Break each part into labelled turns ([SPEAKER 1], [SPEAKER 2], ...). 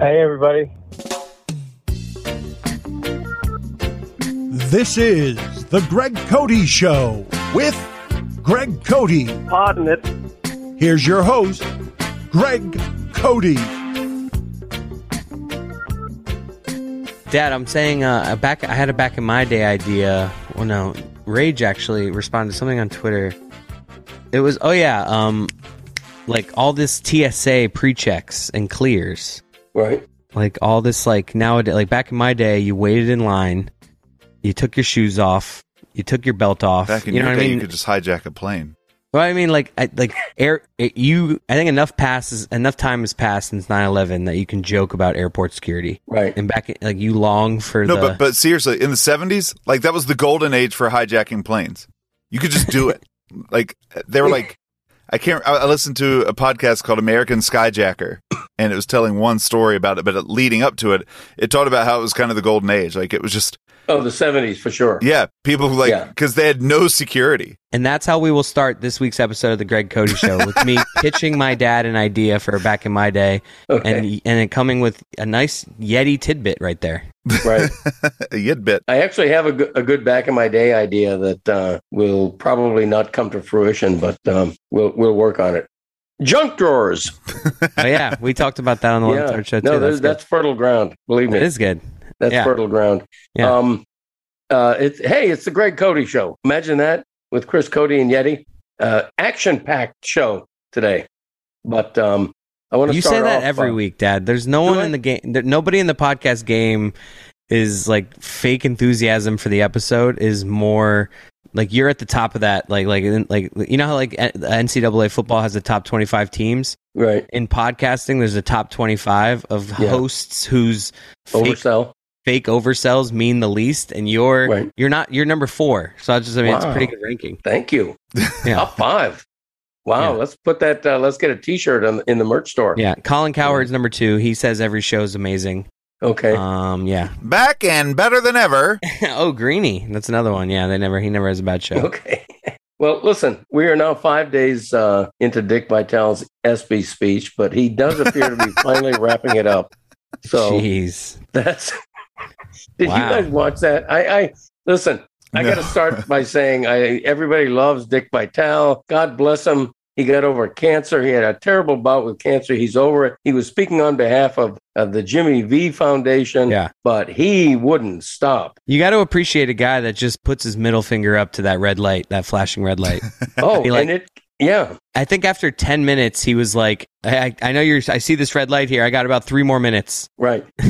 [SPEAKER 1] Hey, everybody.
[SPEAKER 2] This is The Greg Cote Show with Greg Cote.
[SPEAKER 1] Pardon it.
[SPEAKER 2] Here's your host, Greg Cote.
[SPEAKER 3] Dad, I'm saying uh, back. I had a back in my day idea. Well, no, Rage actually responded to something on Twitter. It was, oh yeah, um, like all this TSA pre-checks and clears,
[SPEAKER 4] Right.
[SPEAKER 3] like all this like nowadays. Like back in my day, you waited in line, you took your shoes off, you took your belt off.
[SPEAKER 5] Back in
[SPEAKER 3] you know
[SPEAKER 5] your
[SPEAKER 3] what
[SPEAKER 5] day,
[SPEAKER 3] I mean?
[SPEAKER 5] you could just hijack a plane.
[SPEAKER 3] Well, I mean, like, I, like air. It, you, I think enough passes, enough time has passed since 9-11 that you can joke about airport security.
[SPEAKER 4] Right.
[SPEAKER 3] And back, like, you long for
[SPEAKER 5] No,
[SPEAKER 3] the.
[SPEAKER 5] but but seriously, in the seventies, like that was the golden age for hijacking planes. You could just do it. like they were like, I can't. I listened to a podcast called American Skyjacker, and it was telling one story about it. But leading up to it, it talked about how it was kind of the golden age. Like it was just
[SPEAKER 4] Oh, the seventies for sure.
[SPEAKER 5] yeah, people who like
[SPEAKER 4] Yeah.
[SPEAKER 5] because they had no security.
[SPEAKER 3] And that's how we will start this week's episode of the Greg Cote Show with me pitching my dad an idea for back in my day,
[SPEAKER 4] Okay.
[SPEAKER 3] and and it coming with a nice Yeti tidbit right there.
[SPEAKER 4] Right.
[SPEAKER 5] a yid bit.
[SPEAKER 4] I actually have a, a good back in my day idea that uh, will probably not come to fruition, but um, we'll we'll work on it. Junk drawers.
[SPEAKER 3] Oh yeah, we talked about that on the
[SPEAKER 4] yeah.
[SPEAKER 3] Lone Star Show too.
[SPEAKER 4] no,
[SPEAKER 3] that's
[SPEAKER 4] that's, that's fertile ground. Believe me,
[SPEAKER 3] It is good.
[SPEAKER 4] That's
[SPEAKER 3] yeah.
[SPEAKER 4] fertile ground.
[SPEAKER 3] Yeah.
[SPEAKER 4] Um, uh, it's hey, it's the Greg Cote Show. Imagine that with Chris Cote and Yeti. Uh, action packed show today. But um, I want to.
[SPEAKER 3] You say that every
[SPEAKER 4] uh,
[SPEAKER 3] week, Dad. There's no one
[SPEAKER 4] I?
[SPEAKER 3] in the game. There, nobody in the podcast game is like fake enthusiasm for the episode. Is more like you're at the top of that. Like like like you know how like NCAA football has the top 25 teams.
[SPEAKER 4] Right.
[SPEAKER 3] in podcasting, there's a top 25 of
[SPEAKER 4] Yeah.
[SPEAKER 3] hosts whose fake,
[SPEAKER 4] Oversell.
[SPEAKER 3] Fake oversells mean the least, and you're
[SPEAKER 4] Right.
[SPEAKER 3] you're not you're number four. So I just I mean it's a pretty good ranking.
[SPEAKER 4] Thank you.
[SPEAKER 3] Yeah.
[SPEAKER 4] Top five. Wow.
[SPEAKER 3] Yeah.
[SPEAKER 4] Let's put that. Uh, let's get a T-shirt on, in the merch store.
[SPEAKER 3] Yeah, Colin Cowherd's number two. He says every show is amazing.
[SPEAKER 4] Okay.
[SPEAKER 3] Um, yeah.
[SPEAKER 5] Back and better than ever.
[SPEAKER 3] oh, Greeny, that's another one. Yeah, they never he never has a bad show.
[SPEAKER 4] Okay. Well, listen, we are now five days uh, into Dick Vitale's ESPY speech, but he does appear to be finally wrapping it up. So
[SPEAKER 3] Jeez,
[SPEAKER 4] that's. Did
[SPEAKER 3] Wow.
[SPEAKER 4] you guys watch that? I, I listen. I got to start by saying I everybody loves Dick Vitale. God bless him. He got over cancer. He had a terrible bout with cancer. He's over it. He was speaking on behalf of, of the Jimmy V Foundation,
[SPEAKER 3] yeah.
[SPEAKER 4] but he wouldn't stop.
[SPEAKER 3] You got to appreciate a guy that just puts his middle finger up to that red light, that flashing red light.
[SPEAKER 4] Oh,
[SPEAKER 3] like-
[SPEAKER 4] and it, yeah,
[SPEAKER 3] I think after ten minutes, he was like, I, I I know you're. I see this red light here. I got about three more minutes.
[SPEAKER 4] Right.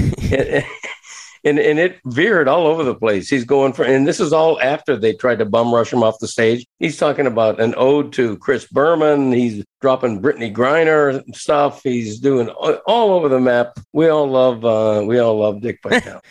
[SPEAKER 4] and, and it veered all over the place. He's going for, and this is all after they tried to bum rush him off the stage. He's talking about an ode to Chris Berman. He's dropping Brittney Griner stuff. He's doing all all over the map. We all love, uh, we all love Dick Vitale.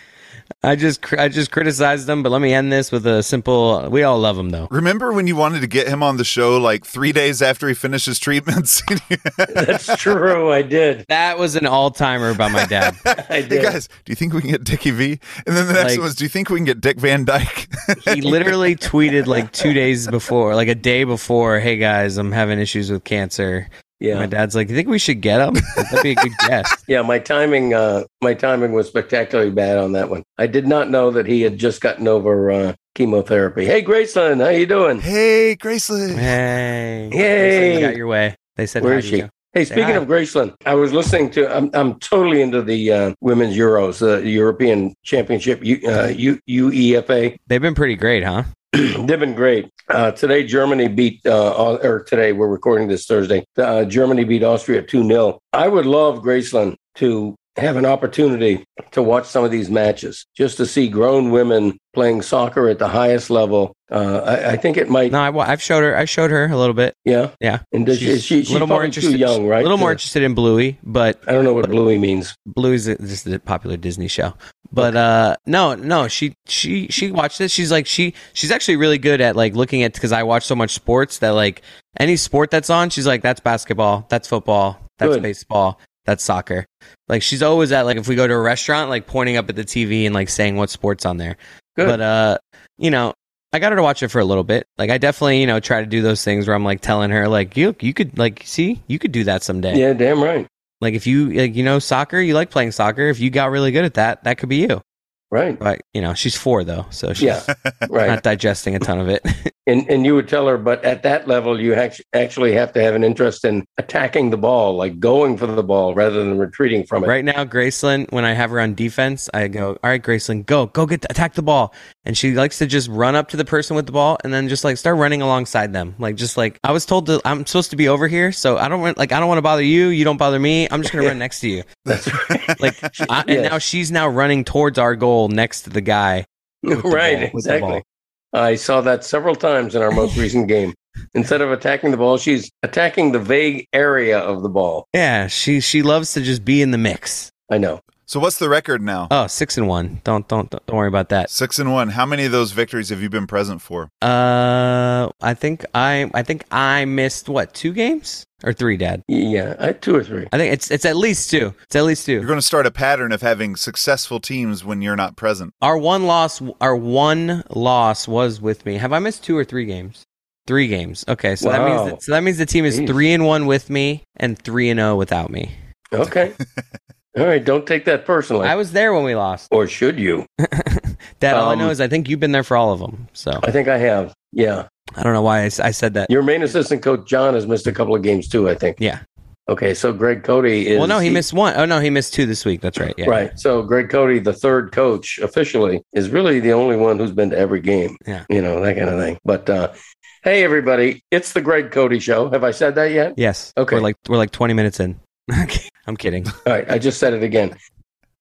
[SPEAKER 3] I just I just criticized them, but let me end this with a simple. We all love him though.
[SPEAKER 5] Remember when you wanted to get him on the show like three days after he finished his treatments?
[SPEAKER 4] That's true. I did.
[SPEAKER 3] That was an all timer by my dad.
[SPEAKER 4] I
[SPEAKER 5] Hey
[SPEAKER 4] did.
[SPEAKER 5] guys, do you think we can get Dickie V? And then the next
[SPEAKER 3] Like-
[SPEAKER 5] one was, do you think we can get Dick Van Dyke?
[SPEAKER 3] he literally tweeted like two days before, like a day before, "Hey guys, I'm having issues with cancer." My dad's like, "You think we should get him? That'd be a good guess."
[SPEAKER 4] Yeah, my timing, uh, my timing was spectacularly bad on that one. I did not know that he had just gotten over uh, chemotherapy. Hey, Graceland, how you doing?
[SPEAKER 5] hey, Graceland.
[SPEAKER 3] Hey,
[SPEAKER 4] Yay.
[SPEAKER 3] you got your way. They said,
[SPEAKER 4] Where
[SPEAKER 3] hi
[SPEAKER 4] is
[SPEAKER 3] to
[SPEAKER 4] she?
[SPEAKER 3] you.
[SPEAKER 4] Hey, speaking
[SPEAKER 3] hi.
[SPEAKER 4] of Graceland, I was listening to. I'm I'm totally into the uh, women's Euros, the European Championship, U, uh, U, UEFA.
[SPEAKER 3] They've been pretty great, huh?
[SPEAKER 4] They've been great. Uh, today, Germany beat, uh, or today, we're recording this Thursday. Uh, Germany beat Austria 2 0. I would love Graceland to have an opportunity to watch some of these matches just to see grown women playing soccer at the highest level. Uh, I, I think it might,
[SPEAKER 3] No, I, I've showed her. I showed her a little bit.
[SPEAKER 4] yeah.
[SPEAKER 3] Yeah,
[SPEAKER 4] And does
[SPEAKER 3] she's
[SPEAKER 4] she, she's
[SPEAKER 3] a little more interested.
[SPEAKER 4] too young, right?
[SPEAKER 3] A little more interested in Bluey, but
[SPEAKER 4] I don't know what Bluey means.
[SPEAKER 3] Bluey's a- just a popular Disney show. But uh no, no, she she she watched this. She's like she she's actually really good at like looking at because I watch so much sports that like any sport that's on, she's like that's basketball, that's football, that's
[SPEAKER 4] Good.
[SPEAKER 3] baseball, that's soccer. Like she's always at like if we go to a restaurant, like pointing up at the TV and like saying what sports on there.
[SPEAKER 4] Good.
[SPEAKER 3] But uh, you know, I got her to watch it for a little bit. Like I definitely, you know, try to do those things where I'm like telling her like you you could like see you could do that someday.
[SPEAKER 4] yeah, damn right.
[SPEAKER 3] Like if you like you know soccer, you like playing soccer. If you got really good at that, that could be you.
[SPEAKER 4] Right.
[SPEAKER 3] But you know, she's four though, so she's
[SPEAKER 4] Yeah. Right.
[SPEAKER 3] not digesting a ton of it.
[SPEAKER 4] And and you would tell her, but at that level, you act- actually have to have an interest in attacking the ball, like going for the ball rather than retreating from it.
[SPEAKER 3] right now, Graceland, when I have her on defense, I go, "All right, Graceland, go, go get the, attack the ball," and she likes to just run up to the person with the ball and then just like start running alongside them, like just like I was told to, I'm supposed to be over here, so I don't want like I don't want to bother you, you don't bother me, I'm just gonna run next to you,
[SPEAKER 4] That's right.
[SPEAKER 3] like, I, and
[SPEAKER 4] Yes.
[SPEAKER 3] now she's now running towards our goal next to the guy. with the
[SPEAKER 4] right.
[SPEAKER 3] ball-
[SPEAKER 4] exactly. I saw that several times in our most recent game. Instead of attacking the ball, she's attacking the vague area of the ball.
[SPEAKER 3] Yeah, she she loves to just be in the mix.
[SPEAKER 4] I know.
[SPEAKER 5] So what's the record now?
[SPEAKER 3] Oh, six and one. Don't don't don't worry about that.
[SPEAKER 5] Six and one. How many of those victories have you been present for?
[SPEAKER 3] Uh, I think I I think I missed what two games or three, Dad.
[SPEAKER 4] Yeah, I two or three.
[SPEAKER 3] I think it's it's at least two. It's at least two.
[SPEAKER 5] You're going to start a pattern of having successful teams when you're not present.
[SPEAKER 3] Our one loss, our one loss was with me. Have I missed two or three games? Three games. Okay, so that means that, so that means the team is
[SPEAKER 4] Jeez.
[SPEAKER 3] three and one with me and three and zero without me.
[SPEAKER 4] Okay. All right. Don't take that personally.
[SPEAKER 3] I was there when we lost.
[SPEAKER 4] or should you?
[SPEAKER 3] Dad, all I
[SPEAKER 4] Um,
[SPEAKER 3] know is I think you've been there for all of them. So
[SPEAKER 4] I think I have. Yeah.
[SPEAKER 3] I don't know why I said that.
[SPEAKER 4] Your main assistant coach, John, has missed a couple of games too, I think.
[SPEAKER 3] Yeah.
[SPEAKER 4] Okay. So Greg Cote is.
[SPEAKER 3] Well, no, he missed one. Oh no, he missed two this week. That's right. Yeah.
[SPEAKER 4] Right. So Greg Cote, the third coach officially, is really the only one who's been to every game.
[SPEAKER 3] Yeah.
[SPEAKER 4] You know, that kind of thing. But uh, hey, everybody, it's the Greg Cote show. Have I said that yet?
[SPEAKER 3] Yes.
[SPEAKER 4] Okay.
[SPEAKER 3] We're like we're like twenty minutes in. I'm kidding.
[SPEAKER 4] All right. I just said it again.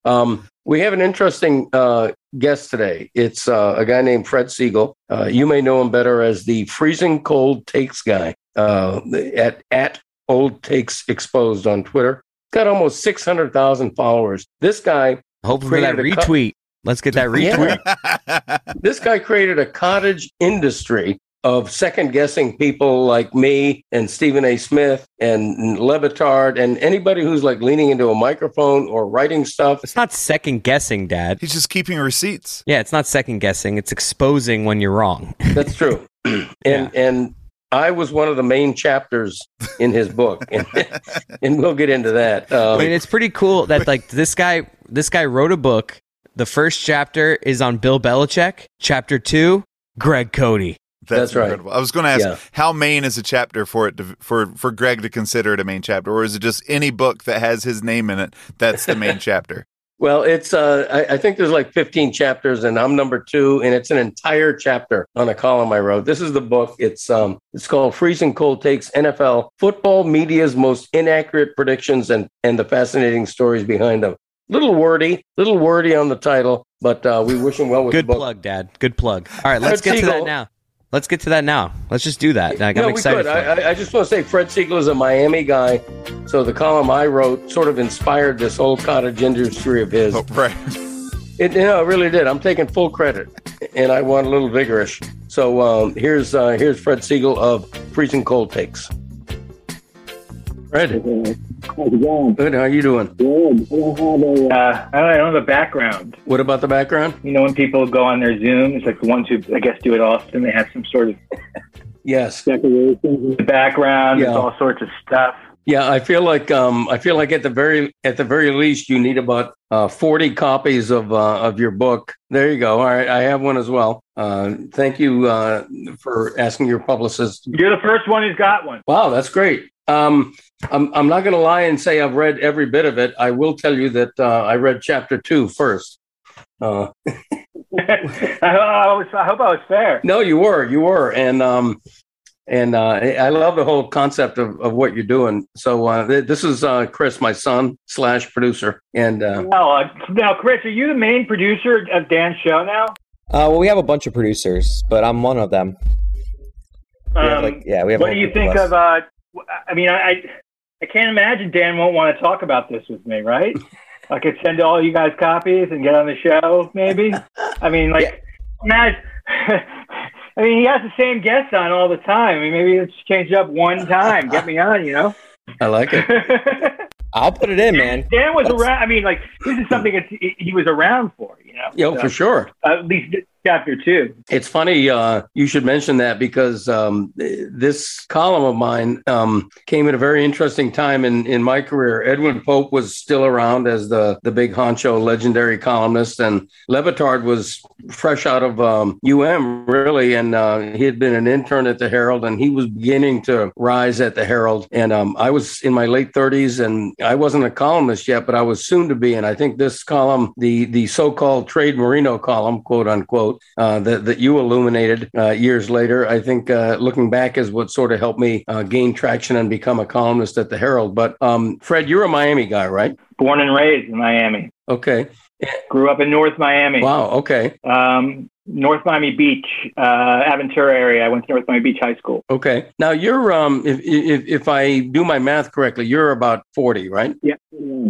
[SPEAKER 4] Um, we have an interesting uh, guest today. It's uh, a guy named Fred Segal. Uh, you may know him better as the freezing cold takes guy uh, at at Old Takes Exposed on Twitter. Got almost six hundred thousand followers. This guy,
[SPEAKER 3] for that
[SPEAKER 4] a co-
[SPEAKER 3] retweet. Let's get that
[SPEAKER 4] Yeah.
[SPEAKER 3] retweet.
[SPEAKER 4] this guy created a cottage industry of second guessing people like me and Stephen A. Smith and Le Batard and anybody who's like leaning into a microphone or writing stuff.
[SPEAKER 3] It's not second guessing, Dad.
[SPEAKER 5] He's just keeping receipts.
[SPEAKER 3] Yeah, it's not second guessing. It's exposing when you're wrong.
[SPEAKER 4] That's true. and
[SPEAKER 3] Yeah.
[SPEAKER 4] and I was one of the main chapters in his book, and, and we'll get into that.
[SPEAKER 3] I
[SPEAKER 4] Um,
[SPEAKER 3] mean, it's pretty cool that like this guy this guy wrote a book. The first chapter is on Bill Belichick. Chapter two, Greg Cote.
[SPEAKER 4] That's right.
[SPEAKER 5] incredible. I was going to ask
[SPEAKER 4] Yeah.
[SPEAKER 5] how main is a chapter for it to, for for Greg to consider it a main chapter, or is it just any book that has his name in it that's the main chapter?
[SPEAKER 4] well, it's uh, I, I think there's like 15 chapters, and I'm number two, and it's an entire chapter on a column I wrote. This is the book. It's um, it's called "Freezing Cold Takes: NFL Football Media's Most Inaccurate Predictions and and the Fascinating Stories Behind Them." Little wordy, little wordy on the title, but uh, we wish him well with
[SPEAKER 3] Good
[SPEAKER 4] the book.
[SPEAKER 3] plug, Dad. Good plug. All right, let's
[SPEAKER 4] Fred
[SPEAKER 3] get to that now. Let's get to that now. Let's just do that. Like,
[SPEAKER 4] no,
[SPEAKER 3] I'm excited. for.
[SPEAKER 4] I, I- I just want to say Fred Segal is a Miami guy, so the column I wrote sort of inspired this whole cottage industry of his.
[SPEAKER 5] Oh, right.
[SPEAKER 4] It, you know, it really did. I'm taking full credit, and I want a little vigorish. So um, here's uh, here's Fred Segal of Freezing Cold Takes. Fred,
[SPEAKER 1] How's it going?
[SPEAKER 4] good. How are you doing?
[SPEAKER 1] Good. I don't have a, uh, I don't have a background.
[SPEAKER 4] What about the background?
[SPEAKER 1] You know, when people go on their Zoom, it's like the ones who, I guess, do it often, they have some sort of
[SPEAKER 4] Yes.
[SPEAKER 1] decorations in the background. There's
[SPEAKER 4] Yeah.
[SPEAKER 1] all sorts of stuff.
[SPEAKER 4] Yeah, I feel like um, I feel like at the very at the very least you need about uh, forty copies of uh, of your book. There you go. All right, I have one as well. Uh, thank you uh, for asking your publicist.
[SPEAKER 1] You're the first one who's got one.
[SPEAKER 4] Wow, that's great. Um, I'm I'm not going to lie and say I've read every bit of it. I will tell you that uh, I read chapter two first. Uh,
[SPEAKER 1] I, I, was, I hope I was fair.
[SPEAKER 4] no, you were, you were, and um, and uh, I love the whole concept of, of what you're doing. So uh, th- this is uh, Chris, my son slash producer, and uh,
[SPEAKER 1] Well, uh, now, Chris, are you the main producer of Dan's show now?
[SPEAKER 3] Uh, well, we have a bunch of producers, but I'm one of them. We have,
[SPEAKER 1] Um,
[SPEAKER 3] like, yeah, we have.
[SPEAKER 1] what do you think
[SPEAKER 3] us.
[SPEAKER 1] of? I mean, I, I can't imagine Dan won't want to talk about this with me, right? I could send all you guys copies and get on the show, maybe. I mean, like, imagine. I mean, he has the same guests on all the time. I mean, maybe let's change up one time. Get me on, you know.
[SPEAKER 4] I like it.
[SPEAKER 3] I'll put it in, man.
[SPEAKER 1] Dan was
[SPEAKER 3] That's-
[SPEAKER 1] around. I mean, like, this is something that he he was around for, you know,
[SPEAKER 4] Yeah,
[SPEAKER 1] So,
[SPEAKER 4] for sure.
[SPEAKER 1] at least chapter two.
[SPEAKER 4] It's funny uh, you should mention that because um, this column of mine um, came at a very interesting time in, in my career. Edwin Pope was still around as the, the big honcho legendary columnist, and Le Batard was fresh out of um, UM, really. And uh, he had been an intern at the Herald, and he was beginning to rise at the Herald. And um, I was in my late 30s, and I wasn't a columnist yet, but I was soon to be. And I think this column, the, the so called Trade Marino column, quote unquote, uh, that, that you illuminated uh, years later, I think uh, looking back is what sort of helped me uh, gain traction and become a columnist at the Herald. But um, Fred, you're a Miami guy, right?
[SPEAKER 1] Born and raised in Miami.
[SPEAKER 4] Okay.
[SPEAKER 1] Grew up in North Miami.
[SPEAKER 4] Wow. Okay.
[SPEAKER 1] Um, North Miami Beach, uh, Aventura area. I went to North Miami Beach High School.
[SPEAKER 4] Okay. Now you're um if if if I do my math correctly, you're about 40, right?
[SPEAKER 1] Yeah.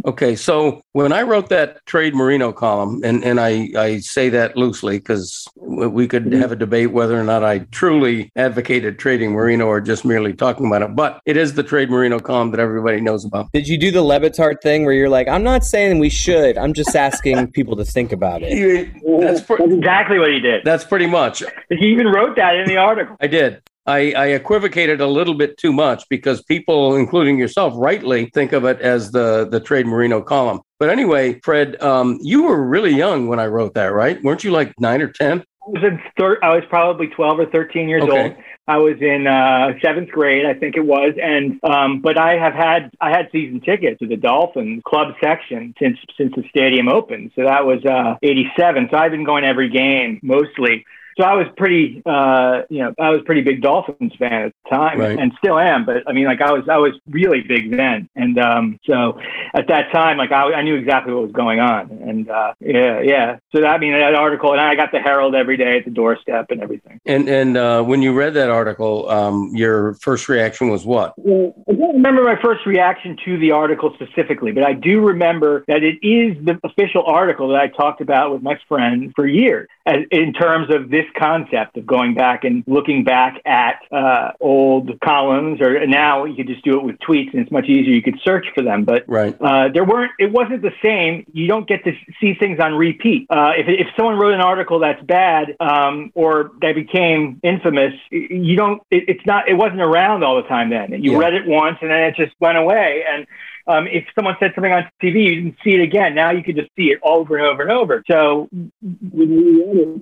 [SPEAKER 4] Okay. So when I wrote that trade Marino column, and and I I say that loosely because we could
[SPEAKER 1] Mhm.
[SPEAKER 4] have a debate whether or not I truly advocated trading Marino or just merely talking about it. But it is the trade Marino column that everybody knows about.
[SPEAKER 6] Did you do the Le Batard thing where you're like, I'm not saying we should. I'm just asking people to think about it.
[SPEAKER 4] That's pre-
[SPEAKER 1] That's exactly what you did.
[SPEAKER 4] That's pretty much.
[SPEAKER 1] He even wrote that in the article.
[SPEAKER 4] I did. I, I equivocated a little bit too much because people, including yourself, rightly think of it as the the trade Marino column. But anyway, Fred, um, you were really young when I wrote that, right? Weren't you like nine or ten?
[SPEAKER 1] I was in thir- I was probably 12 or 13 years
[SPEAKER 4] Okay.
[SPEAKER 1] old. I was in uh, seventh grade, I think it was, and um, but I have had I had season tickets to the Dolphins club section since since the stadium opened. So that was uh, '87. So I've been going every game mostly. So I was pretty, uh, you know, I was pretty big Dolphins fan at the time,
[SPEAKER 4] Right.
[SPEAKER 1] and still am. But I mean, like I was, I was really big then, and um, so at that time, like I, I knew exactly what was going on, and uh, yeah, yeah. So that, I mean, that article, and I got the Herald every day at the doorstep and everything.
[SPEAKER 4] And and uh, when you read that article, um, your first reaction was what?
[SPEAKER 1] Well, I don't remember my first reaction to the article specifically, but I do remember that it is the official article that I talked about with my friend for years, in terms of this concept of going back and looking back at uh, old columns, or now you could just do it with tweets, and it's much easier. You could search for them, but
[SPEAKER 4] Right.
[SPEAKER 1] uh, there weren't. It wasn't the same. You don't get to see things on repeat. Uh, if if someone wrote an article that's bad um, or that became infamous, you don't. It, it's not. It wasn't around all the time. Then you
[SPEAKER 4] Yeah.
[SPEAKER 1] read it once and then it just went away. And um, if someone said something on TV, you didn't see it again. Now you could just see it over and over and over. So we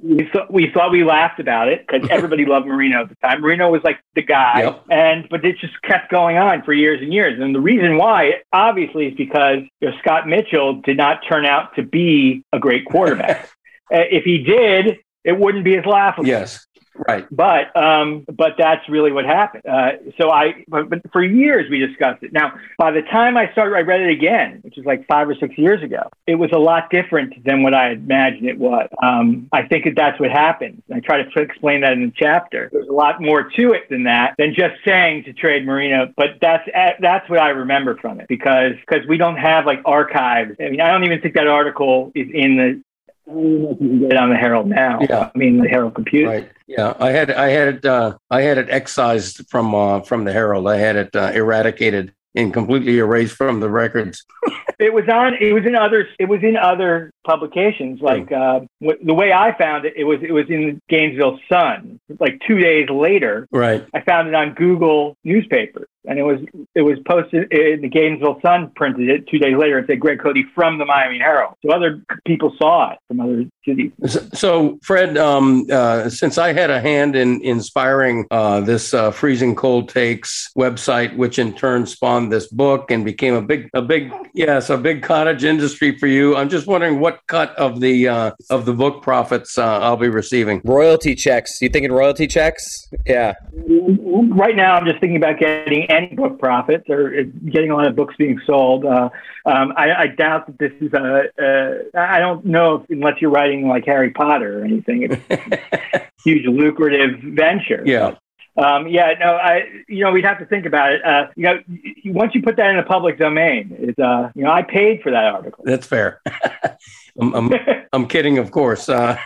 [SPEAKER 1] we thought we, thought we laughed about it because everybody loved Marino at the time. Marino was like the guy,
[SPEAKER 4] Yep.
[SPEAKER 1] and but it just kept going on for years and years. And the reason why, obviously, is because you know, Scott Mitchell did not turn out to be a great quarterback. uh, if he did, it wouldn't be as laughable.
[SPEAKER 4] Yes. Right.
[SPEAKER 1] But um, but that's really what happened. Uh, so I, but, but for years we discussed it. Now, by the time I started, I read it again, which is like five or six years ago. It was a lot different than what I imagined it was. Um, I think that that's what happened. I try to explain that in the chapter. There's a lot more to it than that, than just saying to trade Marino. But that's uh, that's what I remember from it because because we don't have like archives. I mean, I don't even think that article is in the. I don't even know if you can get it on the Herald now.
[SPEAKER 4] Yeah.
[SPEAKER 1] I mean, the Herald computer.
[SPEAKER 4] Right. Yeah. I had I had it uh, I had it excised from uh, from the Herald. I had it uh, eradicated and completely erased from the records.
[SPEAKER 1] It was on. It was in other. It was in other publications. Like uh, w- the way I found it, it was it was in Gainesville Sun. Like two days later,
[SPEAKER 4] Right.
[SPEAKER 1] I found it on Google newspapers, and it was it was posted. in the Gainesville Sun printed it two days later and said Greg Cote from the Miami Herald. So other people saw it from other cities.
[SPEAKER 4] So, so, Fred, um, uh, since I had a hand in inspiring uh, this uh, freezing cold takes website, which in turn spawned this book and became a big, a big, yes, a big cottage industry for you. I'm just wondering what cut of the uh, of the book profits uh, I'll be receiving.
[SPEAKER 6] Royalty checks. You thinking royalty checks? Yeah.
[SPEAKER 1] Right now, I'm just thinking about getting any book profits or getting a lot of books being sold. Uh, um, I, I doubt that this is a. Uh, I don't know if, unless you're writing like Harry Potter or anything. It's a huge lucrative venture.
[SPEAKER 4] Yeah.
[SPEAKER 1] Um, yeah. No. I. You know, we'd have to think about it. Uh, you know, once you put that in the public domain, it's. Uh, you know, I paid for that article.
[SPEAKER 4] That's fair. I'm, I'm, I'm kidding, of course. Uh,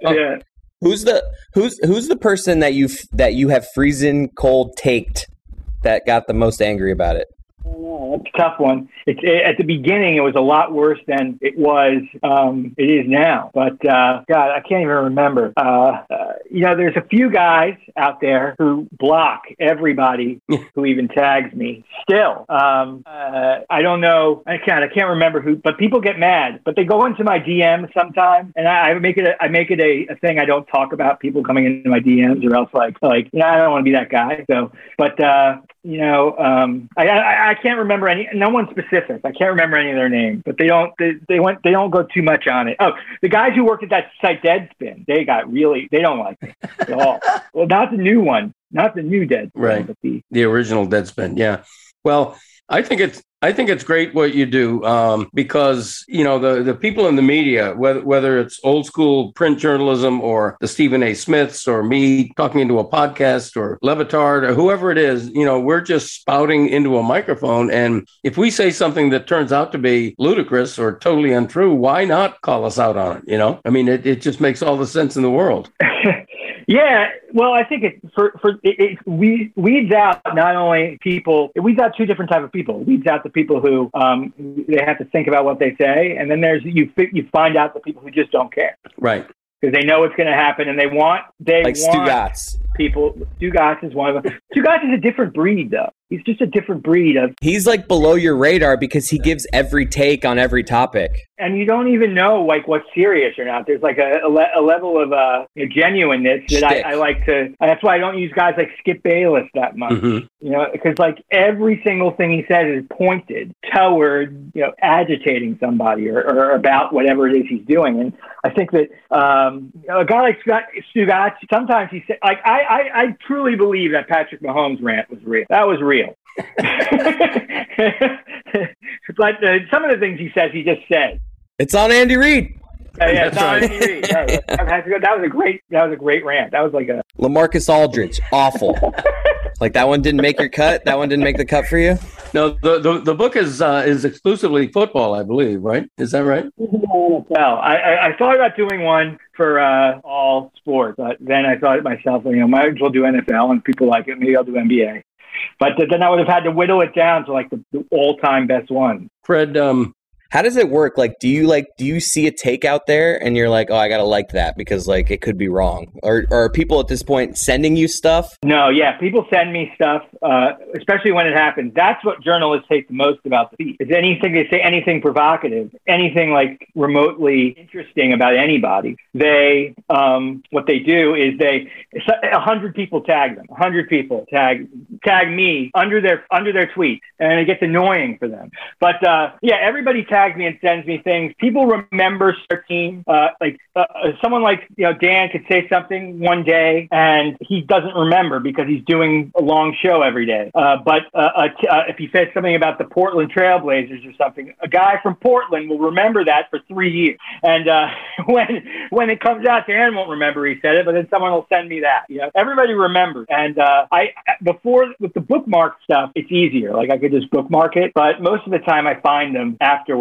[SPEAKER 1] yeah.
[SPEAKER 6] Who's the who's who's the person that you that you have freezing cold taked that got the most angry about it?
[SPEAKER 1] Oh, that's a tough one. It's it, at the beginning. It was a lot worse than it was. Um, it is now. But uh, God, I can't even remember. Uh, uh, you know, there's a few guys out there who block everybody who even tags me. Still, um, uh, I don't know. I can't. I can't remember who. But people get mad. But they go into my DMs sometimes, and I, I make it. A, I make it a, a thing. I don't talk about people coming into my DMs, or else like like you know, I don't want to be that guy. So, but uh, you know, um, I, I I can't remember any. No one specific. I can't remember any of their names. But they don't. They, they went. They don't go too much on it. Oh, the guys who worked at that site Deadspin, they got really. They don't like it at all. well, not the new one. Not the new Deadspin.
[SPEAKER 4] Right.
[SPEAKER 1] But the
[SPEAKER 4] the original Deadspin. Yeah. Well, I think it's I think it's great what you do um, because you know the the people in the media, whether whether it's old school print journalism or the Stephen A. Smiths or me talking into a podcast or Le Batard or whoever it is, you know, we're just spouting into a microphone, and if we say something that turns out to be ludicrous or totally untrue, why not call us out on it? You know, I mean, it, it just makes all the sense in the world.
[SPEAKER 1] Yeah, well, I think it for for it, it we weeds out not only people, it weeds out two different type of people. It weeds out the people who um, they have to think about what they say, and then there's you you find out the people who just don't care
[SPEAKER 4] Right.
[SPEAKER 1] because they know what's going to happen and they want they
[SPEAKER 6] Like
[SPEAKER 1] want
[SPEAKER 6] Stugatz.
[SPEAKER 1] People. Stugatz is one of them. Stugatz is a different breed, though. He's just a different breed of,
[SPEAKER 6] He's like below your radar because he gives every take on every topic.
[SPEAKER 1] and you don't even know like what's serious or not. There's like a, a, le- a level of uh, you know, genuineness that I, I like to. That's why I don't use guys like Skip Bayless that much.
[SPEAKER 4] Mhm.
[SPEAKER 1] You know, because like every single thing he says is pointed toward you know agitating somebody or, or about whatever it is he's doing. And I think that um, you know, a guy like Scott Stugatz, sometimes he said like I, I I truly believe that Patrick Mahomes rant was real. That was real. but uh, some of the things he says, he just said.
[SPEAKER 6] It's on Andy Reid.
[SPEAKER 1] Uh, yeah,
[SPEAKER 4] That's
[SPEAKER 1] it's not
[SPEAKER 4] right.
[SPEAKER 1] Andy Reid. Yeah, yeah. I've had to go- that was a great. That was a great rant. That was like a.
[SPEAKER 6] Lamarcus Aldridge, awful. like that one didn't make your cut. That one didn't make the cut for you.
[SPEAKER 4] No, the, the the book is uh, is exclusively football, I believe. Right? Is that right?
[SPEAKER 1] Well, I, I, I thought about doing one for uh, all sports, but then I thought to myself, you know, might as well do NFL, and people like it. Maybe I'll do NBA. But then I would have had to whittle it down to like the, the all-time best one.
[SPEAKER 4] Fred, um,
[SPEAKER 6] How does it work? Like, do you like do you see a take out there and you're like, oh, I gotta like that because like it could be wrong, or, or are people at this point sending you stuff?
[SPEAKER 1] No, yeah, people send me stuff, uh, especially when it happens. That's what journalists hate the most about the beat Is anything they say anything provocative, anything like remotely interesting about anybody. They, um, what they do is they, a hundred people tag them, a hundred people tag tag me under their under their tweet, and it gets annoying for them. But uh, yeah, everybody me and sends me things. People remember team. Uh, like uh, uh, someone like you know Dan could say something one day and he doesn't remember because he's doing a long show every day. Uh, but uh, uh, if he says something about the Portland Trailblazers or something, a guy from Portland will remember that for three years. And when when it comes out, Dan won't remember he said it, but then someone will send me that. You know, everybody remembers. And I before with the bookmark stuff, it's easier. Like I could just bookmark it, but most of the time I find them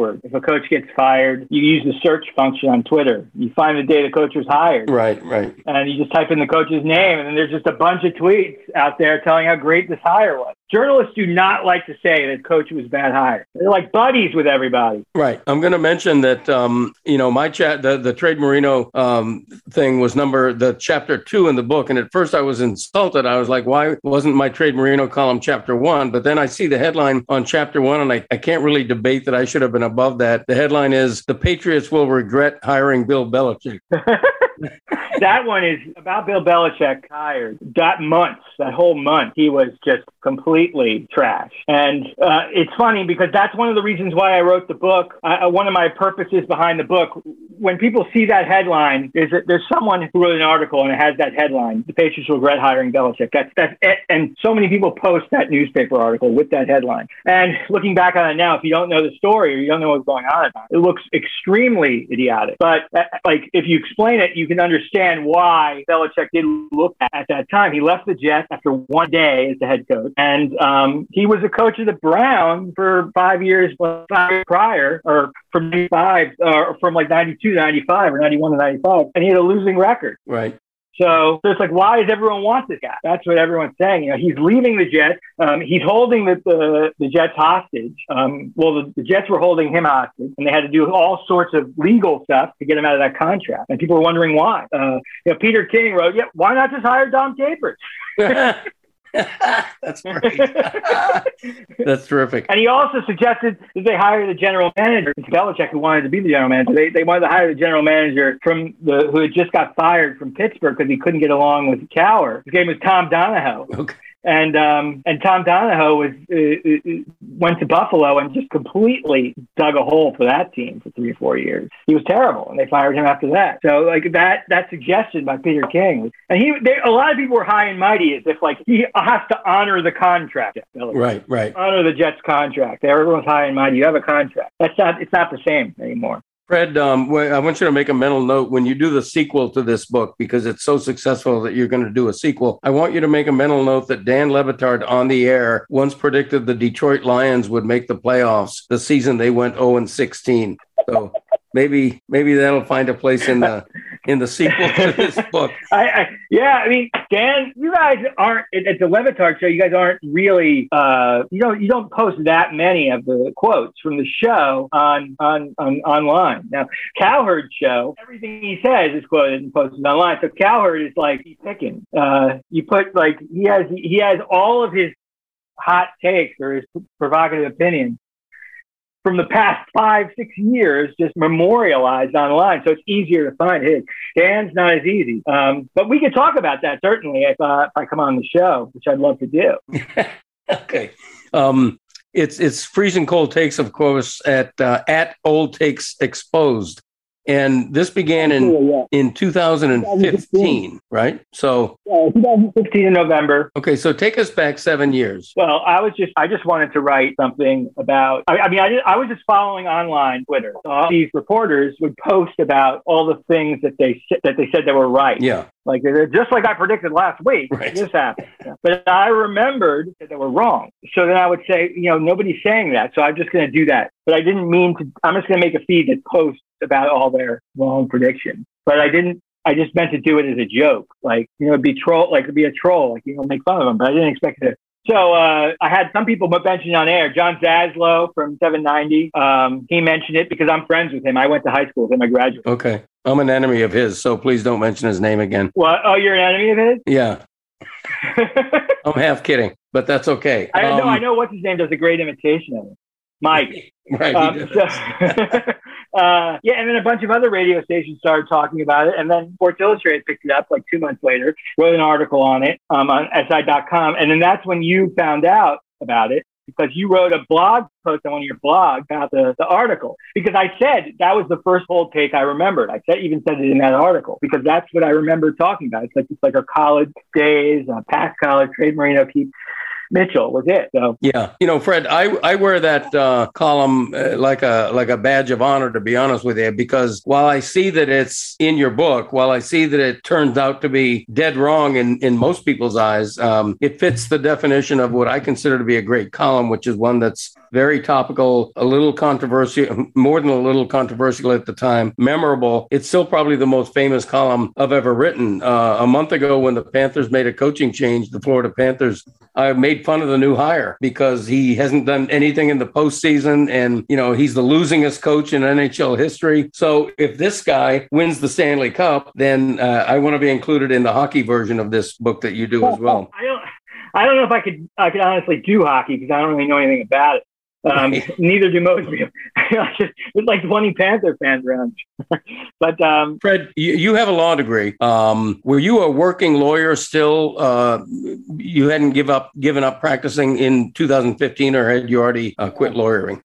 [SPEAKER 1] afterward. If a coach gets fired, you use the search function on Twitter. You find the day the coach was hired
[SPEAKER 4] right, right.
[SPEAKER 1] and you just type in the coach's name, and then there's just a bunch of tweets out there telling how great this hire was. Journalists do not like to say that coach was bad hire. They're like buddies with everybody.
[SPEAKER 4] Right. I'm going to mention that um, you know my chat the the trade Marino um, thing was number the chapter two in the book, and at first I was insulted. I was like, why wasn't my trade Marino column chapter one? But then I see the headline on chapter one, and I, I can't really debate that I should have been above that. The headline is the Patriots will regret hiring Bill Belichick.
[SPEAKER 1] that one is about Bill Belichick hired. That month, that whole month, he was just completely trash. And uh, it's funny because that's one of the reasons why I wrote the book. Uh, one of my purposes behind the book, when people see that headline, is that there's someone who wrote an article and it has that headline: "The Patriots regret hiring Belichick." That's that's it. And so many people post that newspaper article with that headline. And looking back on it now, if you don't know the story or you don't know what's going on, it looks extremely idiotic. But uh, like if you explain it, you can understand why Belichick did look at, at that time. He left the Jets after one day as the head coach, and um, he was a coach of the Browns for five years, five prior, or from 95, or from like 92 to 95 or 91 to 95, and he had a losing record.
[SPEAKER 4] Right.
[SPEAKER 1] So, so it's like, why does everyone want this guy? That's what everyone's saying. You know, he's leaving the Jets. Um, he's holding the, the, the Jets hostage. Um, well, the, the Jets were holding him hostage, and they had to do all sorts of legal stuff to get him out of that contract. And people were wondering why. Uh, you know, Peter King wrote, "Yeah, why not just hire Dom Capers?"
[SPEAKER 4] That's great. That's terrific.
[SPEAKER 1] And he also suggested that they hire the general manager, Belichick, who wanted to be the general manager. They, they wanted to hire the general manager from the who had just got fired from Pittsburgh because he couldn't get along with Cowher. His name was Tom Donahoe.
[SPEAKER 4] Okay.
[SPEAKER 1] And um, and Tom Donahoe was uh, uh, went to Buffalo and just completely dug a hole for that team for three or four years. He was terrible, and they fired him after that. So like that that suggestion by Peter King, and he they, a lot of people were high and mighty as if like he has to honor the contract.
[SPEAKER 4] Right, right.
[SPEAKER 1] Honor the Jets contract. Everyone's high and mighty. You have a contract. That's not. It's not the same anymore.
[SPEAKER 4] Fred, um, I want you to make a mental note when you do the sequel to this book because it's so successful that you're going to do a sequel. I want you to make a mental note that Dan Le Batard on the air once predicted the Detroit Lions would make the playoffs the season they went 0 and 16. So maybe maybe that'll find a place in the in the sequel to this book.
[SPEAKER 1] I, I, yeah, I mean, Dan, you guys aren't at the Le Batard show. You guys aren't really, uh, you don't you don't post that many of the quotes from the show on on, on online. Now, Cowherd show, everything he says is quoted and posted online. So Cowherd is like he's picking. Uh, you put like he has he has all of his hot takes or his provocative opinions from the past five, six years just memorialized online. So it's easier to find his. Dan's not as easy. Um, but we could talk about that certainly if, uh, if I come on the show, which I'd love to do.
[SPEAKER 4] okay. Um, it's it's freezing cold takes, of course, at uh, at old takes exposed and this began in yeah. in 2015, right? So
[SPEAKER 1] yeah, 2015 in November.
[SPEAKER 4] Okay, so take us back seven years.
[SPEAKER 1] Well, I was just I just wanted to write something about. I, I mean, I, I was just following online Twitter. So all these reporters would post about all the things that they that they said they were right.
[SPEAKER 4] Yeah.
[SPEAKER 1] Like just like I predicted last week, right. this happened. But I remembered that they were wrong. So then I would say, you know, nobody's saying that, so I'm just going to do that. But I didn't mean to. I'm just going to make a feed that posts about all their wrong predictions. But I didn't. I just meant to do it as a joke, like you know, it'd be troll, like to be a troll, like you know, make fun of them. But I didn't expect to. So uh, I had some people mention on air. John Zaslow from 790. Um, he mentioned it because I'm friends with him. I went to high school with him. I graduated.
[SPEAKER 4] Okay, I'm an enemy of his, so please don't mention his name again.
[SPEAKER 1] What? Oh, you're an enemy of his?
[SPEAKER 4] Yeah. I'm half kidding, but that's okay.
[SPEAKER 1] I um, know. I know what's his name does a great imitation of him. Mike.
[SPEAKER 4] Right. Um, so,
[SPEAKER 1] uh, yeah, and then a bunch of other radio stations started talking about it, and then Sports Illustrated picked it up like two months later, wrote an article on it um, on SI.com, and then that's when you found out about it because you wrote a blog post on one of your blogs about the, the article. Because I said that was the first whole take I remembered. I said even said it in that article because that's what I remember talking about. It's like it's like our college days, uh, past college, Trade Marino, keep Mitchell was it. So
[SPEAKER 4] yeah, you know, Fred, I I wear that uh, column uh, like a like a badge of honor to be honest with you, because while I see that it's in your book, while I see that it turns out to be dead wrong in in most people's eyes, um, it fits the definition of what I consider to be a great column, which is one that's very topical, a little controversial, more than a little controversial at the time, memorable. It's still probably the most famous column I've ever written. Uh, a month ago, when the Panthers made a coaching change, the Florida Panthers, I made fun of the new hire because he hasn't done anything in the postseason, and you know he's the losingest coach in NHL history. So if this guy wins the Stanley Cup, then uh, I want to be included in the hockey version of this book that you do as well.
[SPEAKER 1] I don't. I don't know if I could I could honestly do hockey because I don't really know anything about it. Um, neither do most of you. There's like 20 Panther fans around. but um,
[SPEAKER 4] Fred, you, you, have a law degree. Um, were you a working lawyer still? Uh, you hadn't give up given up practicing in 2015, or had you already uh, quit lawyering?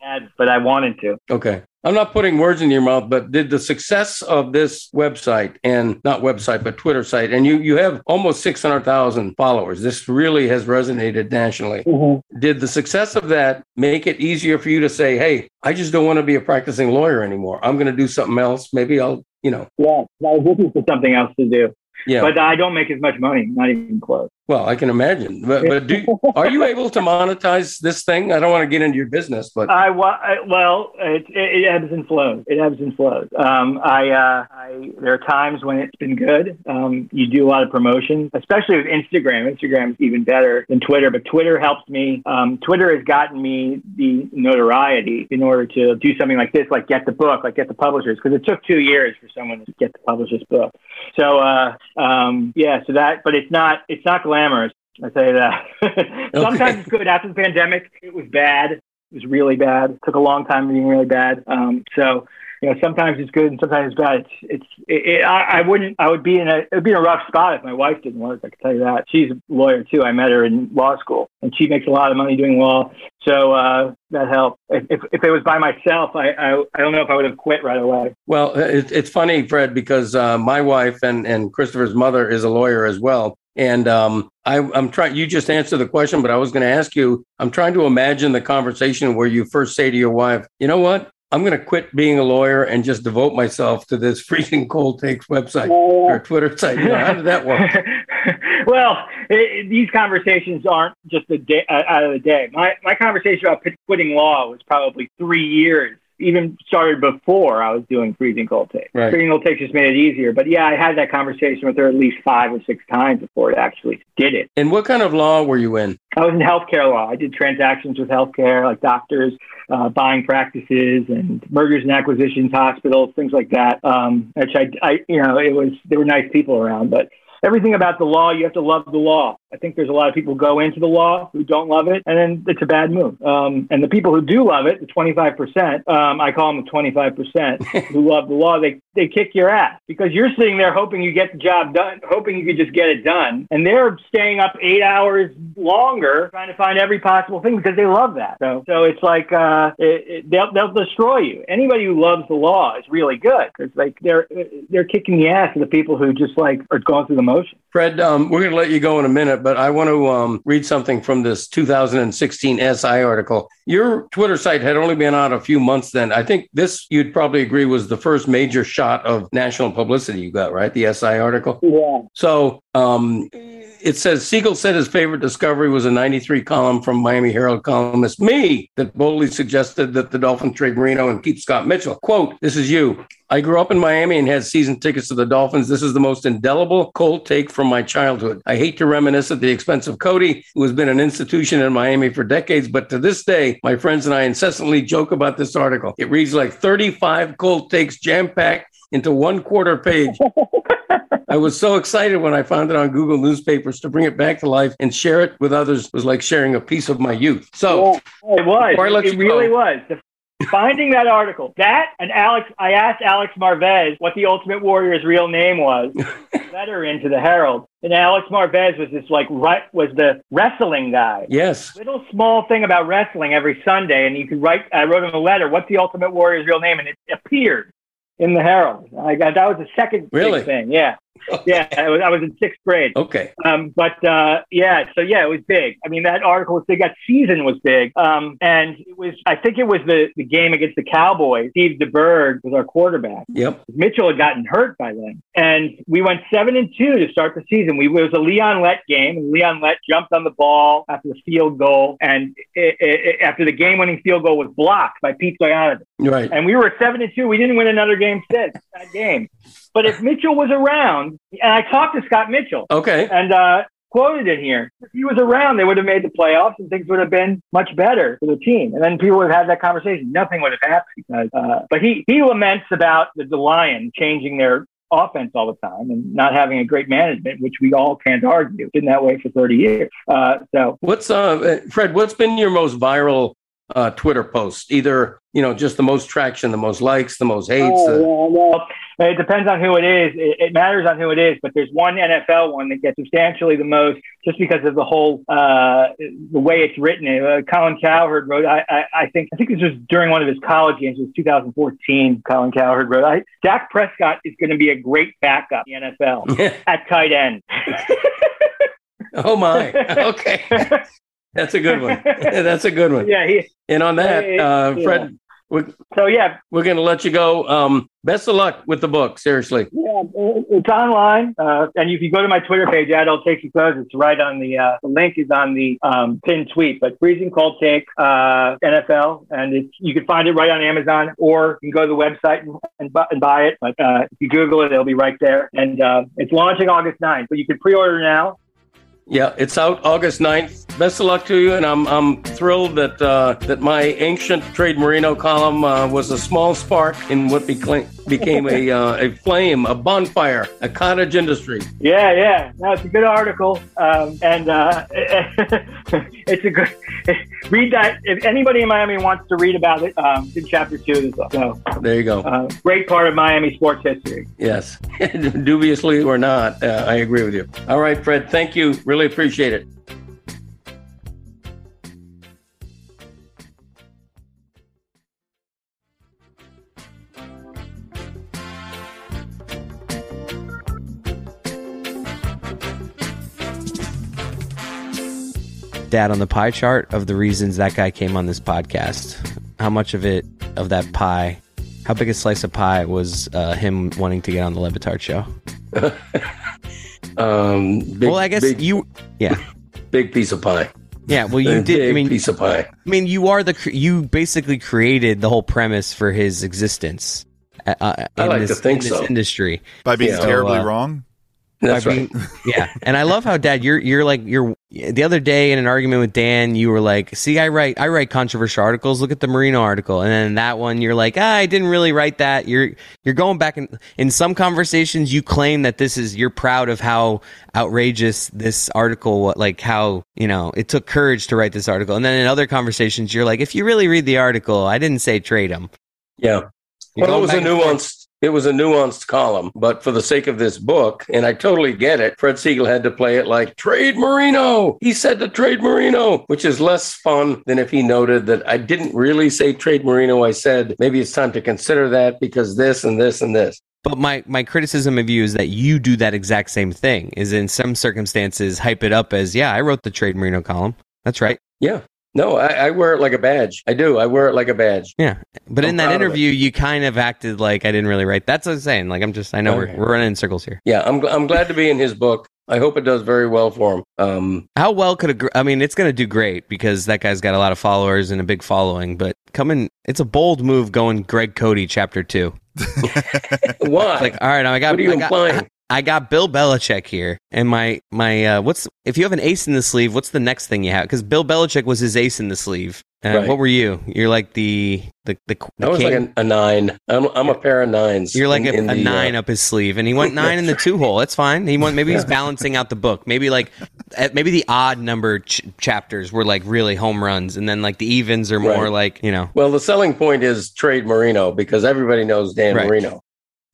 [SPEAKER 1] Had, but I wanted to.
[SPEAKER 4] Okay. I'm not putting words in your mouth, but did the success of this website and not website, but Twitter site, and you, you have almost 600,000 followers. This really has resonated nationally. Mm-hmm. Did the success of that make it easier for you to say, hey, I just don't want to be a practicing lawyer anymore. I'm going to do something else. Maybe I'll, you know.
[SPEAKER 1] Yeah, I was looking for something else to do. Yeah. But I don't make as much money, not even close.
[SPEAKER 4] Well, I can imagine. But, but do, are you able to monetize this thing? I don't want to get into your business, but
[SPEAKER 1] I, well, it, it, ebbs and flows. It ebbs and flows. Um, I, uh, I, there are times when it's been good. Um, you do a lot of promotion, especially with Instagram. Instagram's even better than Twitter, but Twitter helps me. Um, Twitter has gotten me the notoriety in order to do something like this, like get the book, like get the publishers, because it took two years for someone to get to publish this book. So, uh, um, yeah, so that, but it's not, it's not glamorous. I say that. Sometimes
[SPEAKER 4] Okay.
[SPEAKER 1] it's good. After the pandemic, it was bad. It was really bad. It took a long time being really bad. Um, so, you know, sometimes it's good and sometimes it's bad. It's, it's, it, it, I, I wouldn't, I would be in a, it would be in a rough spot if my wife didn't work. I can tell you that. She's a lawyer too. I met her in law school and she makes a lot of money doing law. So, uh, that helped. If, if, if it was by myself, I, I, I don't know if I would have quit right away.
[SPEAKER 4] Well, it, it's funny, Fred, because uh, my wife and, and Christopher's mother is a lawyer as well. And um, I, I'm trying, you just answered the question, but I was going to ask you, I'm trying to imagine the conversation where you first say to your wife, you know what? I'm going to quit being a lawyer and just devote myself to this freezing cold takes website or Twitter site. You know, how did that work?
[SPEAKER 1] well, it, these conversations aren't just a day uh, out of the day. My my conversation about quitting law was probably three years. Even started before I was doing freezing cold takes.
[SPEAKER 4] Right.
[SPEAKER 1] Freezing cold takes just made it easier. But yeah, I had that conversation with her at least five or six times before it actually did it.
[SPEAKER 4] And what kind of law were you in?
[SPEAKER 1] I was in healthcare law. I did transactions with healthcare, like doctors, uh, buying practices, and mergers and acquisitions, hospitals, things like that. Um, which I, I, you know, it was there were nice people around, but everything about the law, you have to love the law. I think there's a lot of people who go into the law who don't love it, and then it's a bad move. Um, and the people who do love it, the 25%, um, I call them the 25% who love the law, they, they kick your ass because you're sitting there hoping you get the job done, hoping you could just get it done. And they're staying up eight hours longer trying to find every possible thing because they love that. So, so it's like uh, it, it, they'll, they'll destroy you. Anybody who loves the law is really good because like they're, they're kicking the ass of the people who just like are going through the motion.
[SPEAKER 4] Fred, um, we're going to let you go in a minute, but I want to um, read something from this 2016 SI article. Your Twitter site had only been out a few months then. I think this, you'd probably agree, was the first major shot of national publicity you got, right? The SI article.
[SPEAKER 1] Yeah.
[SPEAKER 4] So um, it says Segal said his favorite discovery was a 93 column from Miami Herald columnist me that boldly suggested that the Dolphins trade Marino and keep Scott Mitchell. Quote, this is you. I grew up in Miami and had season tickets to the Dolphins. This is the most indelible cold take from my childhood. I hate to reminisce at the expense of Cote, who has been an institution in Miami for decades, but to this day, my friends and I incessantly joke about this article. It reads like 35 cold takes jam packed into one quarter page. I was so excited when I found it on Google Newspapers to bring it back to life and share it with others was like sharing a piece of my youth. So, oh,
[SPEAKER 1] It was.
[SPEAKER 4] I let
[SPEAKER 1] it really
[SPEAKER 4] go.
[SPEAKER 1] was. The, finding that article, that and Alex, I asked Alex Marvez what the Ultimate Warrior's real name was. letter into the Herald, and Alex Marvez was this like right was the wrestling guy.
[SPEAKER 4] yes.
[SPEAKER 1] Little small thing about wrestling every Sunday, and you could write. I wrote him a letter. What's the Ultimate Warrior's real name? And it appeared in the Herald. I got that was the second big
[SPEAKER 4] Really?
[SPEAKER 1] thing. Yeah, yeah. I was, I was in sixth grade.
[SPEAKER 4] Okay.
[SPEAKER 1] Um, but uh, yeah, so yeah, it was big. I mean, that article was big. That season was big. Um, and it was, I think it was the, the game against the Cowboys. Steve DeBerg was our quarterback.
[SPEAKER 4] Yep.
[SPEAKER 1] Mitchell had gotten hurt by then. And we went seven and two to start the season. We, it was a Leon Lett game, and Leon Lett jumped on the ball after the field goal. And it, it, after the game winning field goal was blocked by Pete Stoyanovich.
[SPEAKER 4] Right.
[SPEAKER 1] And we were seven and two. We didn't win another game since that game. But if Mitchell was around, and I talked to Scott Mitchell,
[SPEAKER 4] Okay.
[SPEAKER 1] and uh, quoted it here. If he was around, they would have made the playoffs, and things would have been much better for the team. And then people would have had that conversation. Nothing would have happened. Because, uh, but he he laments about the, the Lions changing their offense all the time and not having a great management, which we all can't argue. Been that way for 30 years. Uh, so
[SPEAKER 4] What's uh Fred, what's been your most viral uh Twitter post? Either, you know, just the most traction, the most likes, the most hates.
[SPEAKER 1] Oh,
[SPEAKER 4] the-
[SPEAKER 1] well, it depends on who it is. It, it matters on who it is, but there's one NFL one that gets substantially the most just because of the whole uh, the way it's written. Uh, Colin Cowherd wrote. I, I, I think I think this was during one of his college games. It was 2014. Colin Cowherd wrote. I, Dak Prescott is going to be a great backup in the NFL at tight end.
[SPEAKER 4] oh my. Okay. That's a good one. That's a good one.
[SPEAKER 1] yeah, he,
[SPEAKER 4] And on that, uh. Fred, we're,
[SPEAKER 1] So yeah,
[SPEAKER 4] we're going to let you go. Um, best of luck with the book. Seriously.
[SPEAKER 1] Yeah, it's online, uh, and if you go to my Twitter page, at Old Takes Exposed, it's right on the uh, the link is on the um, pinned tweet. But Freezing Cold Take uh, NFL, and it's you can find it right on Amazon, or you can go to the website and, and, bu- and buy it. But uh, if you Google it, it'll be right there. And uh, it's launching August 9th, but you can pre-order now.
[SPEAKER 4] Yeah, it's out August 9th. Best of luck to you, and I'm I'm thrilled that uh, that my ancient trade Marino column uh, was a small spark in what became became a uh, a flame, a bonfire, a cottage industry.
[SPEAKER 1] Yeah, yeah, no, it's a good article, um, and uh, it's a good read that. If anybody in Miami wants to read about it, um, in chapter two of this book. So,
[SPEAKER 4] There you go.
[SPEAKER 1] uh, great part of Miami sports history.
[SPEAKER 4] Yes, dubiously or not, uh, I agree with you. All right, Fred. Thank you. Really appreciate it.
[SPEAKER 3] Dad, on the pie chart of the reasons that guy came on this podcast, how much of it, of that pie, how big a slice of pie was uh, him wanting to get on the Le Batard show?
[SPEAKER 4] Um, big,
[SPEAKER 3] well, I guess
[SPEAKER 4] big,
[SPEAKER 3] you, yeah.
[SPEAKER 4] big piece of pie.
[SPEAKER 3] Yeah, well, you did. I mean,
[SPEAKER 4] piece of pie.
[SPEAKER 3] I mean, you are the you basically created the whole premise for his existence. Uh, uh,
[SPEAKER 4] I
[SPEAKER 3] in
[SPEAKER 4] like
[SPEAKER 3] this,
[SPEAKER 4] to think
[SPEAKER 3] in this
[SPEAKER 4] so.
[SPEAKER 3] industry.
[SPEAKER 5] By being
[SPEAKER 4] Yeah.
[SPEAKER 5] terribly
[SPEAKER 3] So, uh,
[SPEAKER 5] wrong.
[SPEAKER 4] That's
[SPEAKER 3] By
[SPEAKER 4] right.
[SPEAKER 3] being- yeah, and I love how Dad, you're you're like you're the other day in an argument with Dan, you were like, "See, I write I write controversial articles. Look at the Marino article." And then that one, you're like, ah, "I didn't really write that." You're you're going back and in some conversations, you claim that this is you're proud of how outrageous this article, like how you know it took courage to write this article. And then in other conversations, you're like, "If you really read the article, I didn't say trade him."
[SPEAKER 4] Yeah.
[SPEAKER 3] You're
[SPEAKER 4] Well, it was a
[SPEAKER 3] back and forth.
[SPEAKER 4] nuanced. It was a nuanced column, but for the sake of this book, and I totally get it, Fred Segal had to play it like trade Marino. He said to trade Marino, which is less fun than if he noted that I didn't really say trade Marino. I said maybe it's time to consider that because this and this and this.
[SPEAKER 3] But my, my criticism of you is that you do that exact same thing. Is in some circumstances hype it up as yeah, I wrote the trade Marino column. That's right.
[SPEAKER 4] Yeah. No, I, I wear it like a badge. I do. I wear it like a badge.
[SPEAKER 3] Yeah, but
[SPEAKER 4] I'm
[SPEAKER 3] in that interview, you kind of acted like I didn't really write. That's what I'm saying. Like I'm just I know
[SPEAKER 4] Okay.
[SPEAKER 3] we're we're running in circles here.
[SPEAKER 4] Yeah, I'm, gl- I'm glad to be in his book. I hope it does very well for him. Um,
[SPEAKER 3] How well could a gr- I mean it's going to do great because that guy's got a lot of followers and a big following. But coming, it's a bold move going Greg Cote chapter two.
[SPEAKER 4] why?
[SPEAKER 3] Like all right, I got
[SPEAKER 4] what are you
[SPEAKER 3] I got,
[SPEAKER 4] implying?
[SPEAKER 3] I got Bill Belichick here, and my my uh, what's if you have an ace in the sleeve, what's the next thing you have? Because Bill Belichick was his ace in the sleeve. Uh,
[SPEAKER 4] Right.
[SPEAKER 3] What were you? You're like the the the, the
[SPEAKER 4] I was
[SPEAKER 3] king.
[SPEAKER 4] like a, a nine. I'm, I'm a pair of nines.
[SPEAKER 3] You're like
[SPEAKER 4] in-
[SPEAKER 3] a,
[SPEAKER 4] in
[SPEAKER 3] a
[SPEAKER 4] the, uh,
[SPEAKER 3] nine up his sleeve, and he went nine in the two hole. That's fine. He went. Maybe he's balancing out the book. Maybe like, uh, maybe the odd number ch- chapters were like really home runs, and then like the evens are more
[SPEAKER 4] Right.
[SPEAKER 3] like you know.
[SPEAKER 4] Well, the selling point is trade Marino because everybody knows Dan
[SPEAKER 3] Right.
[SPEAKER 4] Marino.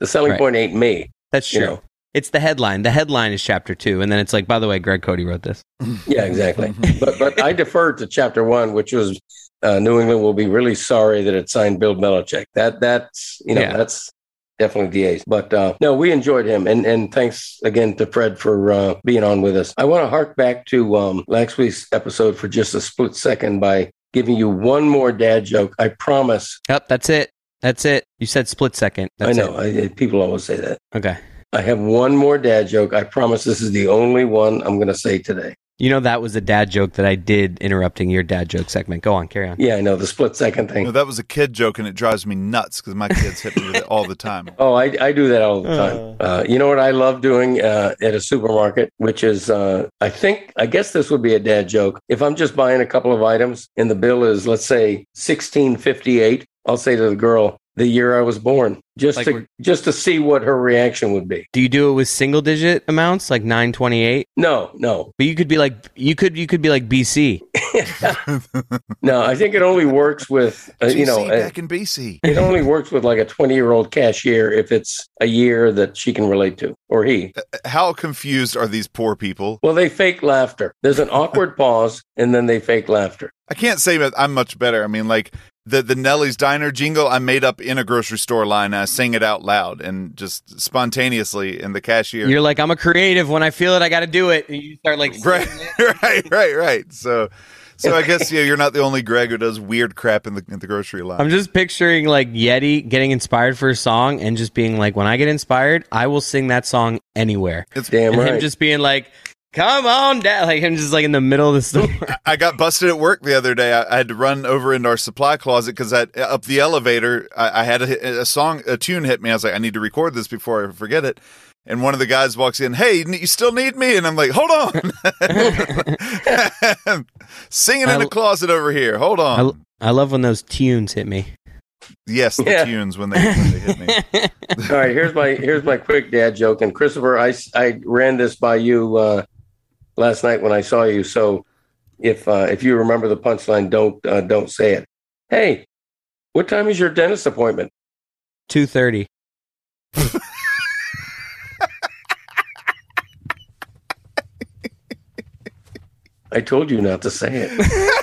[SPEAKER 4] The selling point ain't me.
[SPEAKER 3] That's
[SPEAKER 4] You
[SPEAKER 3] true.
[SPEAKER 4] know.
[SPEAKER 3] It's the headline. The headline is chapter two, and then it's like, by the way, Greg Cote wrote this.
[SPEAKER 4] Yeah, exactly. but but I deferred to chapter one, which was uh, New England will be really sorry that it signed Bill Belichick. That that's you know
[SPEAKER 3] Yeah.
[SPEAKER 4] that's definitely the ace. But uh, no, we enjoyed him, and and thanks again to Fred for uh, being on with us. I want to hark back to um, last week's episode for just a split second by giving you one more dad joke. I promise.
[SPEAKER 3] Yep, that's it. That's it. You said split second. That's
[SPEAKER 4] I know I, people always say that.
[SPEAKER 3] Okay.
[SPEAKER 4] I have one more dad joke. I promise this is the only one I'm going to say today.
[SPEAKER 3] You know that was a dad joke that I did interrupting your dad joke segment. Go on, carry on.
[SPEAKER 4] Yeah, I know the split second thing.
[SPEAKER 5] No, that was a kid joke, and it drives me nuts because my kids hit me with it all the time.
[SPEAKER 4] Oh, I, I do that all the time. Uh, you know what I love doing uh, at a supermarket, which is, uh, I think, I guess this would be a dad joke. If I'm just buying a couple of items and the bill is, let's say, sixteen fifty eight, I'll say to the girl, "The year I was born," just
[SPEAKER 3] Like
[SPEAKER 4] to just to see what her reaction would be.
[SPEAKER 3] Do you do it with single digit amounts like nine twenty eight?
[SPEAKER 4] No, no,
[SPEAKER 3] But you could be like you could you could be like BC.
[SPEAKER 4] no. I think it only works with, uh, you know,
[SPEAKER 5] GC
[SPEAKER 4] uh,
[SPEAKER 5] back in BC.
[SPEAKER 4] it only works with like a twenty year old cashier if it's a year that she can relate to or he.
[SPEAKER 5] How confused are these poor people?
[SPEAKER 4] Well, they fake laughter. There's an awkward pause, and then they fake laughter.
[SPEAKER 5] I can't say that I'm much better. I mean, like the the Nellie's Diner jingle, I made up in a grocery store line. I sang it out loud and just spontaneously, and the cashier.
[SPEAKER 3] You're like I'm a creative. When I feel it, I got to do it. And you start like
[SPEAKER 5] right, right, right, right. So, So I guess yeah, you're not the only Greg who does weird crap in the in the grocery line.
[SPEAKER 3] I'm just picturing like Yeti getting inspired for a song and just being like, when I get inspired, I will sing that song anywhere.
[SPEAKER 4] It's damn
[SPEAKER 3] and
[SPEAKER 4] right.
[SPEAKER 3] him just being like, come on, dad. Like him just like in the middle of the store.
[SPEAKER 5] I got busted at work the other day. I, I had to run over into our supply closet because up the elevator, I, I had a, a song, a tune hit me. I was like, I need to record this before I forget it. And one of the guys walks in, hey, you still need me? And I'm like, hold on. Singing in
[SPEAKER 3] I-
[SPEAKER 5] the closet over here. Hold on.
[SPEAKER 3] I, I love when those tunes hit me.
[SPEAKER 5] yes, the
[SPEAKER 4] Yeah.
[SPEAKER 5] tunes when they, when they hit me.
[SPEAKER 4] All right, here's my here's my quick dad joke. And Christopher, I, I ran this by you uh, last night when I saw you. So if uh, if you remember the punchline, don't uh, don't say it. Hey, what time is your dentist appointment?
[SPEAKER 3] Two thirty.
[SPEAKER 4] I told you not to say it.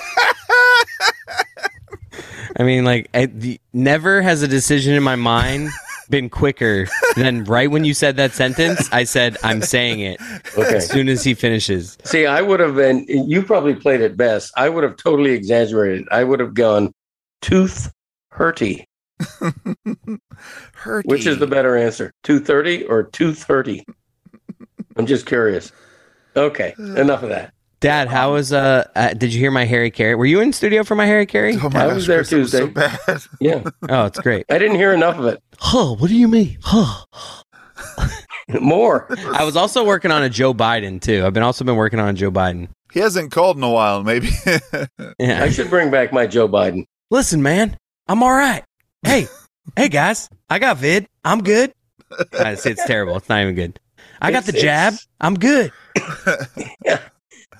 [SPEAKER 3] I mean, like, I, the, never has a decision in my mind been quicker than right when you said that sentence. I said, I'm saying it
[SPEAKER 4] Okay.
[SPEAKER 3] as soon as he finishes.
[SPEAKER 4] See, I would have been. You probably played it best. I would have totally exaggerated. I would have gone tooth hurty.
[SPEAKER 5] Hurty.
[SPEAKER 4] Which is the better answer, two thirty or two thirty? I'm just curious. Okay, enough of that.
[SPEAKER 3] Dad, how was uh, uh? Did you hear my Harry Caray? Were you in studio for my Harry Caray?
[SPEAKER 5] Oh my
[SPEAKER 4] I
[SPEAKER 5] gosh,
[SPEAKER 4] was there
[SPEAKER 5] Chris, it was so
[SPEAKER 4] Tuesday.
[SPEAKER 5] bad.
[SPEAKER 4] Yeah,
[SPEAKER 3] Oh, it's great.
[SPEAKER 4] I didn't hear enough of it.
[SPEAKER 3] Huh? What do you mean? Huh?
[SPEAKER 4] More.
[SPEAKER 3] I was also working on a Joe Biden too. I've been also been working on a Joe Biden.
[SPEAKER 5] He hasn't called in a while, maybe.
[SPEAKER 3] Yeah.
[SPEAKER 4] I should bring back my Joe Biden.
[SPEAKER 3] Listen, man, I'm all right. Hey, hey guys, I got vid. I'm good. I see, it's terrible. It's not even good. I got the jab.
[SPEAKER 4] it's-
[SPEAKER 3] I'm good.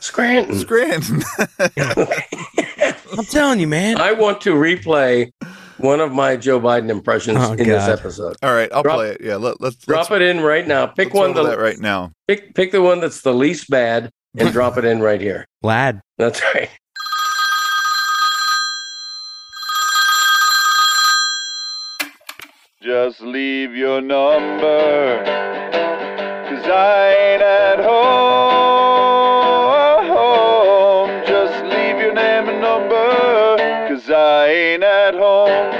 [SPEAKER 4] Scranton.
[SPEAKER 5] Scranton.
[SPEAKER 3] I'm telling you, man.
[SPEAKER 4] I want to replay one of my Joe Biden impressions
[SPEAKER 3] Oh,
[SPEAKER 4] in this episode.
[SPEAKER 5] All right, I'll
[SPEAKER 4] Drop-
[SPEAKER 5] play it. Yeah, let, let's
[SPEAKER 4] Drop
[SPEAKER 5] let's,
[SPEAKER 4] it in right now. Pick
[SPEAKER 5] let's
[SPEAKER 4] one
[SPEAKER 5] roll
[SPEAKER 4] that
[SPEAKER 5] that right now.
[SPEAKER 4] pick pick the one that's the least bad and drop it in right here.
[SPEAKER 3] Lad.
[SPEAKER 4] That's right.
[SPEAKER 5] Just leave your number, cause I ain't at home. At home.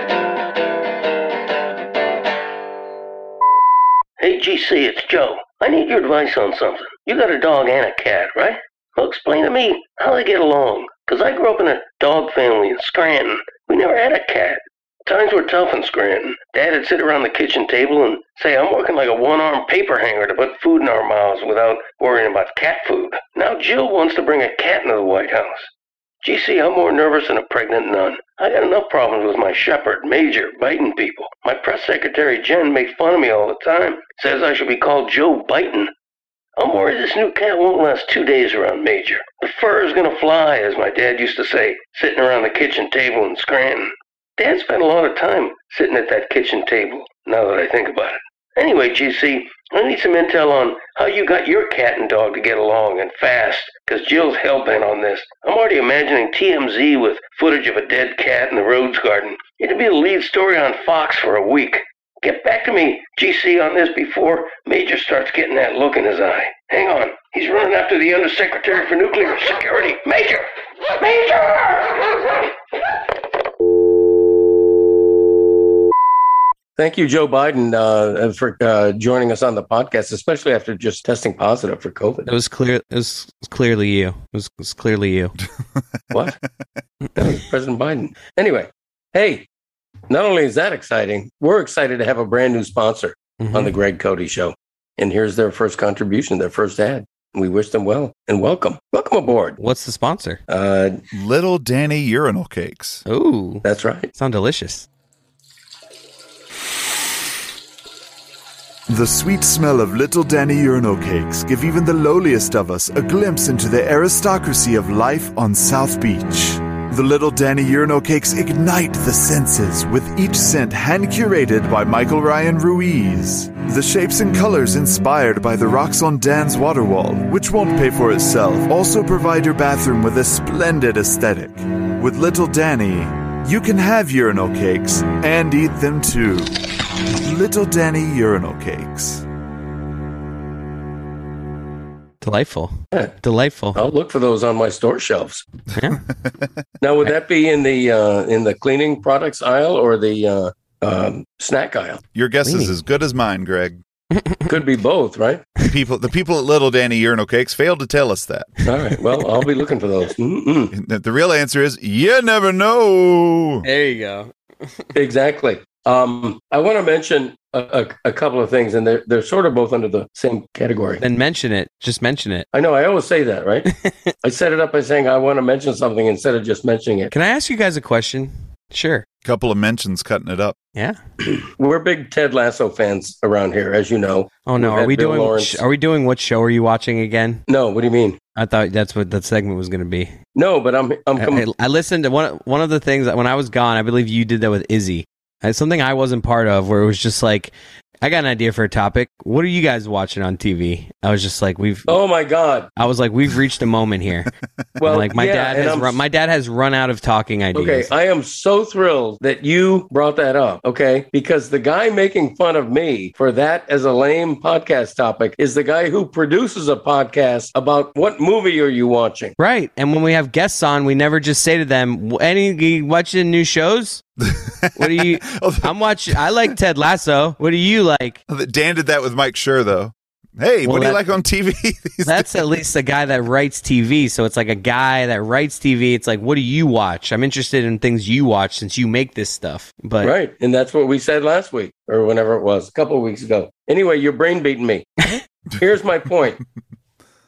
[SPEAKER 7] Hey, GC, it's Joe. I need your advice on something. You got a dog and a cat, right? Well, explain to me how they get along. 'Cause I grew up in a dog family in Scranton. We never had a cat. Times were tough in Scranton. Dad would sit around the kitchen table and say, I'm working like a one-armed paper hanger to put food in our mouths without worrying about cat food. Now Jill wants to bring a cat into the White House. GC, I'm more nervous than a pregnant nun. I got enough problems with my shepherd, Major, biting people. My press secretary, Jen, makes fun of me all the time. Says I should be called Joe Biting. I'm worried this new cat won't last two days around Major. The fur is gonna fly, as my dad used to say, sitting around the kitchen table in Scranton. Dad spent a lot of time sitting at that kitchen table, now that I think about it. Anyway, GC, I need some intel on how you got your cat and dog to get along and fast, because Jill's hell-bent on this. I'm already imagining TMZ with footage of a dead cat in the Rose Garden. It'd be the lead story on Fox for a week. Get back to me, GC, on this before Major starts getting that look in his eye. Hang on. He's running after the Undersecretary for Nuclear Security. Major! Major!
[SPEAKER 4] Thank you, Joe Biden, uh, for uh, joining us on the podcast, especially after just testing positive for COVID.
[SPEAKER 3] It
[SPEAKER 4] COVID.
[SPEAKER 3] was clear. It was clearly you. It was, it was clearly you.
[SPEAKER 4] What? That was President Biden. Anyway, hey, not only is that exciting, we're excited to have a brand new sponsor
[SPEAKER 3] Mhm.
[SPEAKER 4] on the Greg Cote Show. And here's their first contribution, their first ad. We wish them well and welcome. Welcome aboard.
[SPEAKER 3] What's the sponsor?
[SPEAKER 4] Uh,
[SPEAKER 5] Little Danny urinal cakes.
[SPEAKER 3] Ooh,
[SPEAKER 4] that's right.
[SPEAKER 3] sound delicious.
[SPEAKER 2] The sweet smell of Little Danny urinal cakes give even the lowliest of us a glimpse into the aristocracy of life on South Beach. The Little Danny urinal cakes ignite the senses, with each scent hand curated by Michael Ryan Ruiz. The shapes and colors inspired by the rocks on Dan's water wall, which won't pay for itself, also provide your bathroom with a splendid aesthetic. With Little Danny, you can have urinal cakes and eat them too. Little Danny urinal cakes.
[SPEAKER 3] Delightful.
[SPEAKER 4] Yeah.
[SPEAKER 3] Delightful.
[SPEAKER 4] I'll look for those on my store shelves.
[SPEAKER 3] Yeah.
[SPEAKER 4] Now, would that be in the uh, in the cleaning products aisle or the uh, um, snack aisle?
[SPEAKER 5] Your guess is as good as mine, Greg.
[SPEAKER 4] Could be both, right?
[SPEAKER 5] The people, the people at Little Danny Urinal Cakes failed to tell us that.
[SPEAKER 4] All right. Well, I'll be looking for those. Mm-mm.
[SPEAKER 5] The real answer is you never know.
[SPEAKER 3] There you go.
[SPEAKER 4] Exactly. Um, I want to mention a, a, a couple of things, and they're they're sort of both under the same category.
[SPEAKER 3] Then mention it. Just mention it.
[SPEAKER 4] I know. I always say that, right? I set it up by saying I want to mention something instead of just mentioning it.
[SPEAKER 3] Can I ask you guys a question? Sure.
[SPEAKER 5] Couple of mentions cutting it up.
[SPEAKER 3] Yeah.
[SPEAKER 4] We're big Ted Lasso fans around here, as you know.
[SPEAKER 3] Oh no,
[SPEAKER 4] We've
[SPEAKER 3] are we
[SPEAKER 4] Bill
[SPEAKER 3] doing?
[SPEAKER 4] Lawrence.
[SPEAKER 3] Are we doing? What show are you watching again?
[SPEAKER 4] No, what do you mean?
[SPEAKER 3] I thought that's what that segment was going to be.
[SPEAKER 4] No, but I'm I'm com-
[SPEAKER 3] I, I listened to one one of the things that when I was gone. I believe you did that with Izzy. It's something I wasn't part of, where it was just like, I got an idea for a topic. What are you guys watching on TV? I was just like, we've.
[SPEAKER 4] Oh my God!
[SPEAKER 3] I was like, we've reached a moment here.
[SPEAKER 4] Well,
[SPEAKER 3] like my
[SPEAKER 4] yeah,
[SPEAKER 3] dad has
[SPEAKER 4] I'm-
[SPEAKER 3] run, my dad has run out of talking ideas. Okay.
[SPEAKER 4] I am so thrilled that you brought that up. Okay, because the guy making fun of me for that as a lame podcast topic is the guy who produces a podcast about what movie are you watching?
[SPEAKER 3] Right. And when we have guests on, we never just say to them, "Any you watching new shows? What do you? I'm watching. I like Ted Lasso. What do you like?
[SPEAKER 5] Dan did that with Mike Schur, though. Hey,
[SPEAKER 3] Well,
[SPEAKER 5] what do you like on TV? these
[SPEAKER 3] That's at least a guy that writes TV. So it's like a guy that writes TV. It's like, what do you watch? I'm interested in things you watch since you make this stuff. But
[SPEAKER 4] Right, and that's what we said last week or whenever it was, a couple of weeks ago. Anyway, your brain beating me. Here's my point.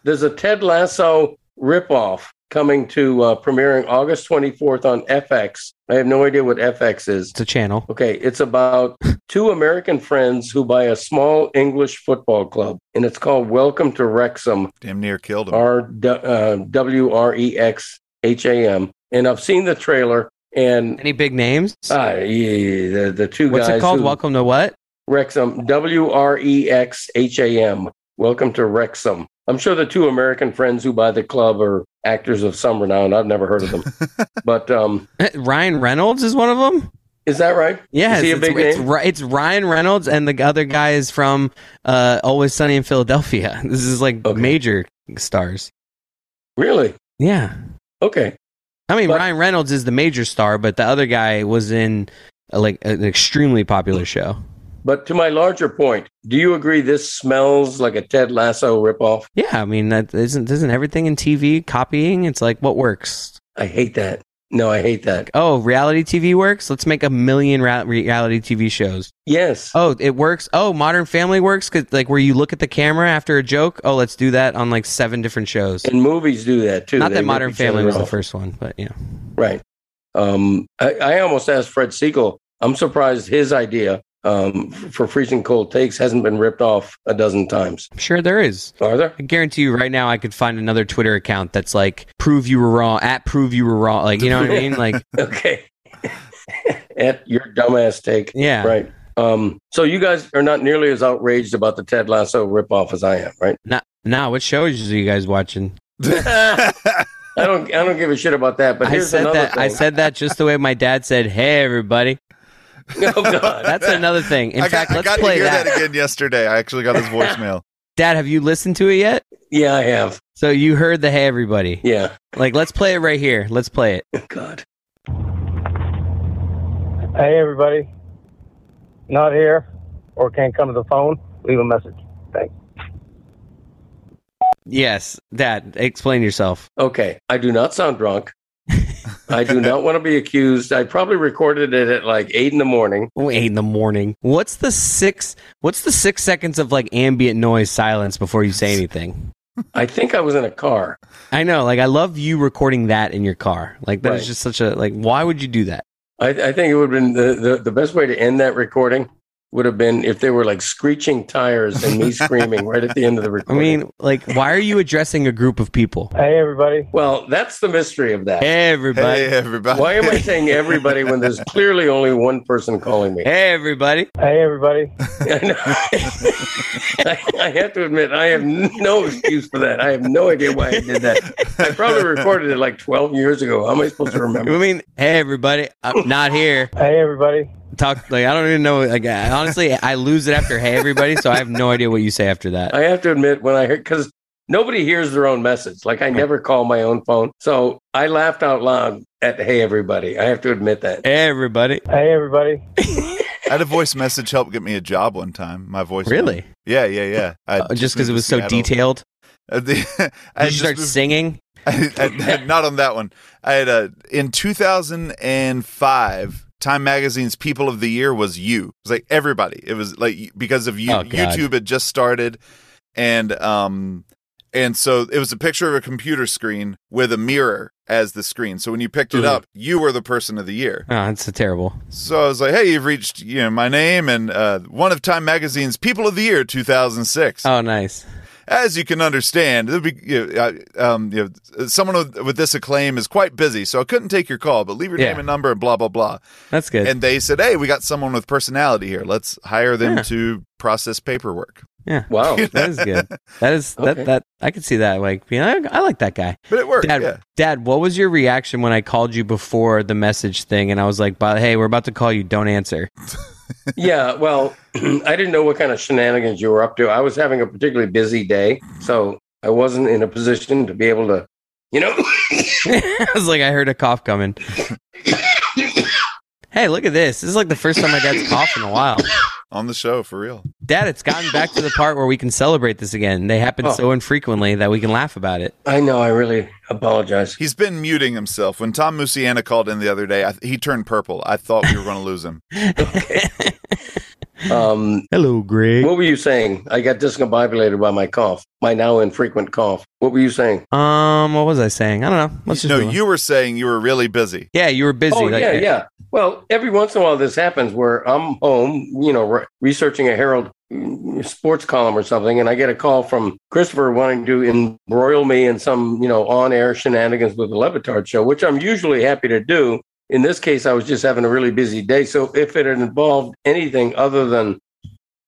[SPEAKER 4] There's a Ted Lasso ripoff coming to uh, premiering August 24th on FX. I have no idea what FX is.
[SPEAKER 3] it's a channel.
[SPEAKER 4] Okay, it's about two American friends who buy a small English football club, and it's called Welcome to Wrexham,
[SPEAKER 5] Damn near killed him.
[SPEAKER 4] R uh, W R E X H A M. And I've seen the trailer, and
[SPEAKER 3] Any big names?
[SPEAKER 4] ah, yeah, the the two
[SPEAKER 3] What's
[SPEAKER 4] guys.
[SPEAKER 3] it called?
[SPEAKER 4] who-
[SPEAKER 3] Welcome to what?
[SPEAKER 4] Wrexham, W R E X H A M. Welcome to Wrexham. I'm sure the two American friends who buy the club are actors of some renown. I've never heard of them, but um,
[SPEAKER 3] Ryan Reynolds is one of them.
[SPEAKER 4] is that right?
[SPEAKER 3] Yeah,
[SPEAKER 4] Is he a
[SPEAKER 3] it's,
[SPEAKER 4] big
[SPEAKER 3] it's,
[SPEAKER 4] name?
[SPEAKER 3] Ri- it's Ryan Reynolds, and the other guy is from uh, Always Sunny in Philadelphia. This is like
[SPEAKER 4] Okay.
[SPEAKER 3] major stars.
[SPEAKER 4] Really?
[SPEAKER 3] Yeah,
[SPEAKER 4] Okay.
[SPEAKER 3] I mean
[SPEAKER 4] But-
[SPEAKER 3] Ryan Reynolds is the major star, but the other guy was in uh, like an extremely popular show.
[SPEAKER 4] But to my larger point, do you agree this smells like a Ted Lasso ripoff?
[SPEAKER 3] Yeah, I mean that isn't isn't everything in TV copying? It's like what works.
[SPEAKER 4] I hate that. No, I hate that.
[SPEAKER 3] Oh, reality TV works. Let's make a million ra- reality TV shows.
[SPEAKER 4] Yes.
[SPEAKER 3] Oh, it works. Oh, Modern Family works. 'Cause, like where you look at the camera after a joke. Oh, let's do that on like seven different shows.
[SPEAKER 4] And movies do that too.
[SPEAKER 3] Not
[SPEAKER 4] They
[SPEAKER 3] that Modern Family was the first one, but yeah.
[SPEAKER 4] Right. Um, I, I almost asked Fred Segal. I'm surprised his idea um, for freezing cold takes hasn't been ripped off a dozen times.
[SPEAKER 3] Sure there is.
[SPEAKER 4] Are there?
[SPEAKER 3] I guarantee you right now I could find another Twitter account that's like prove you were wrong at prove you were wrong. Like you know what I mean? Like
[SPEAKER 4] Okay. At your dumbass take.
[SPEAKER 3] yeah.
[SPEAKER 4] Right. Um, so you guys are not nearly as outraged about the Ted Lasso ripoff as I am, right?
[SPEAKER 3] Now, now what shows are you guys watching?
[SPEAKER 4] I don't. I don't give a shit about that. But
[SPEAKER 3] I said
[SPEAKER 4] another
[SPEAKER 3] that. I said that just the way my dad said, "Hey, everybody."
[SPEAKER 4] oh God.
[SPEAKER 3] That's another thing. In
[SPEAKER 5] I
[SPEAKER 3] fact,
[SPEAKER 5] got,
[SPEAKER 3] let's
[SPEAKER 5] got to
[SPEAKER 3] play
[SPEAKER 5] hear
[SPEAKER 3] that.
[SPEAKER 5] that. again yesterday. I actually got his voicemail.
[SPEAKER 3] Dad, have you listened to it yet?
[SPEAKER 4] yeah, I have.
[SPEAKER 3] So you heard the "Hey, everybody."
[SPEAKER 4] Yeah.
[SPEAKER 3] Like, let's play it right here. Let's play it.
[SPEAKER 4] Oh, God.
[SPEAKER 8] Hey, everybody. Not here or can't come to the phone, leave a message. Thanks.
[SPEAKER 3] Yes, Dad, explain yourself.
[SPEAKER 4] Okay. I do not sound drunk. I do not want to be accused. I probably recorded it at like eight in the morning.
[SPEAKER 3] Oh, eight in the morning. What's the six? What's the six seconds of like ambient noise silence before you say anything?
[SPEAKER 4] I think I was in a car.
[SPEAKER 3] I know. Like, I love you recording that in your car. Like, that is
[SPEAKER 4] Right.
[SPEAKER 3] just such a like. Why would you do that?
[SPEAKER 4] I, I think it would have been the, the, the best way to end that recording would have been if there were like screeching tires and me screaming right at the end of the recording.
[SPEAKER 3] I mean, like, why are you addressing a group of people?
[SPEAKER 8] Hey, everybody.
[SPEAKER 4] well, that's the mystery of that.
[SPEAKER 3] Hey, everybody.
[SPEAKER 5] Hey, everybody.
[SPEAKER 4] Why am I saying everybody when there's clearly only one person calling me?
[SPEAKER 3] Hey, everybody.
[SPEAKER 8] Hey, everybody.
[SPEAKER 4] I. I, I have to admit, I have no excuse for that. I have no idea why I did that. I probably recorded it like 12 years ago. How am I supposed to remember?
[SPEAKER 3] I
[SPEAKER 4] remember?
[SPEAKER 3] mean, hey, everybody. I'm not here.
[SPEAKER 8] Hey, everybody.
[SPEAKER 3] Talk like I don't even know. Like, I- honestly, I lose it after hey, everybody. So I have no idea what you say after that.
[SPEAKER 4] I have to admit, when I heard, because nobody hears their own message. Like I never call my own phone. So I laughed out loud at "Hey everybody." I have to admit that.
[SPEAKER 3] Everybody.
[SPEAKER 8] Hey, everybody.
[SPEAKER 5] I had a voice message help get me a job one time. My voice.
[SPEAKER 3] Really?
[SPEAKER 5] Yeah, yeah, yeah. I
[SPEAKER 3] Uh, just because it
[SPEAKER 5] to
[SPEAKER 3] was so
[SPEAKER 5] Seattle.
[SPEAKER 3] detailed.
[SPEAKER 5] Uh, the- I
[SPEAKER 3] Did you start
[SPEAKER 5] moved-
[SPEAKER 3] singing?
[SPEAKER 5] I, I, I- not on that one. I had a in 2005. Time Magazine's People of the Year was you. It was like everybody. It was like because of you.
[SPEAKER 3] Oh,
[SPEAKER 5] YouTube had just started, and um, and so it was a picture of a computer screen with a mirror as the screen. So when you picked it up, you were the person of the year.
[SPEAKER 3] Oh, that's a terrible.
[SPEAKER 5] So I was like, "Hey, you've reached you know my name and uh, one of Time Magazine's People of the Year 2006."
[SPEAKER 3] Oh, nice.
[SPEAKER 5] As you can understand, be, you know, uh, um, you know, someone with, with this acclaim is quite busy, so I couldn't take your call. But leave your
[SPEAKER 3] Yeah.
[SPEAKER 5] name and number and blah blah blah.
[SPEAKER 3] That's good.
[SPEAKER 5] And they said, "Hey, we got someone with personality here. Let's hire them
[SPEAKER 3] Yeah.
[SPEAKER 5] to process paperwork."
[SPEAKER 3] yeah.
[SPEAKER 4] Wow.
[SPEAKER 3] That is good. That is
[SPEAKER 4] Okay.
[SPEAKER 3] that that I could see that. Like, you know, I, I like that guy.
[SPEAKER 5] But it worked.
[SPEAKER 3] Dad,
[SPEAKER 5] yeah.
[SPEAKER 3] Dad, what was your reaction when I called you before the message thing? And I was like, "But hey, we're about to call you. Don't answer."
[SPEAKER 4] yeah, well, I didn't know what kind of shenanigans you were up to. I was having a particularly busy day, so I wasn't in a position to be able to, you know.
[SPEAKER 3] I was like, I heard a cough coming. hey, look at this. This is like the first time my dad's coughed in a while.
[SPEAKER 5] On the show for real.
[SPEAKER 3] Dad, it's gotten back to the part where we can celebrate this again. They happen
[SPEAKER 4] Oh.
[SPEAKER 3] so infrequently that we can laugh about it.
[SPEAKER 4] I know. I really apologize.
[SPEAKER 5] He's been muting himself. When Tom Musiana called in the other day, I, he turned purple. I thought we were going to lose him.
[SPEAKER 4] Um,
[SPEAKER 3] Hello, Greg.
[SPEAKER 4] what were you saying? I got discombobulated by my cough, my now infrequent cough. What were you saying?
[SPEAKER 3] Um, what was I saying? I don't know. Let's just
[SPEAKER 5] no, you were saying you were really busy.
[SPEAKER 3] Yeah, you were busy.
[SPEAKER 4] Oh
[SPEAKER 3] like-
[SPEAKER 4] yeah, yeah. Well, every once in a while this happens where I'm home, you know, re- researching a Herald mm, sports column or something, and I get a call from Christopher wanting to embroil me in some, you know, on-air shenanigans with the Le Batard show, which I'm usually happy to do. In this case, I was just having a really busy day, so if it had involved anything other than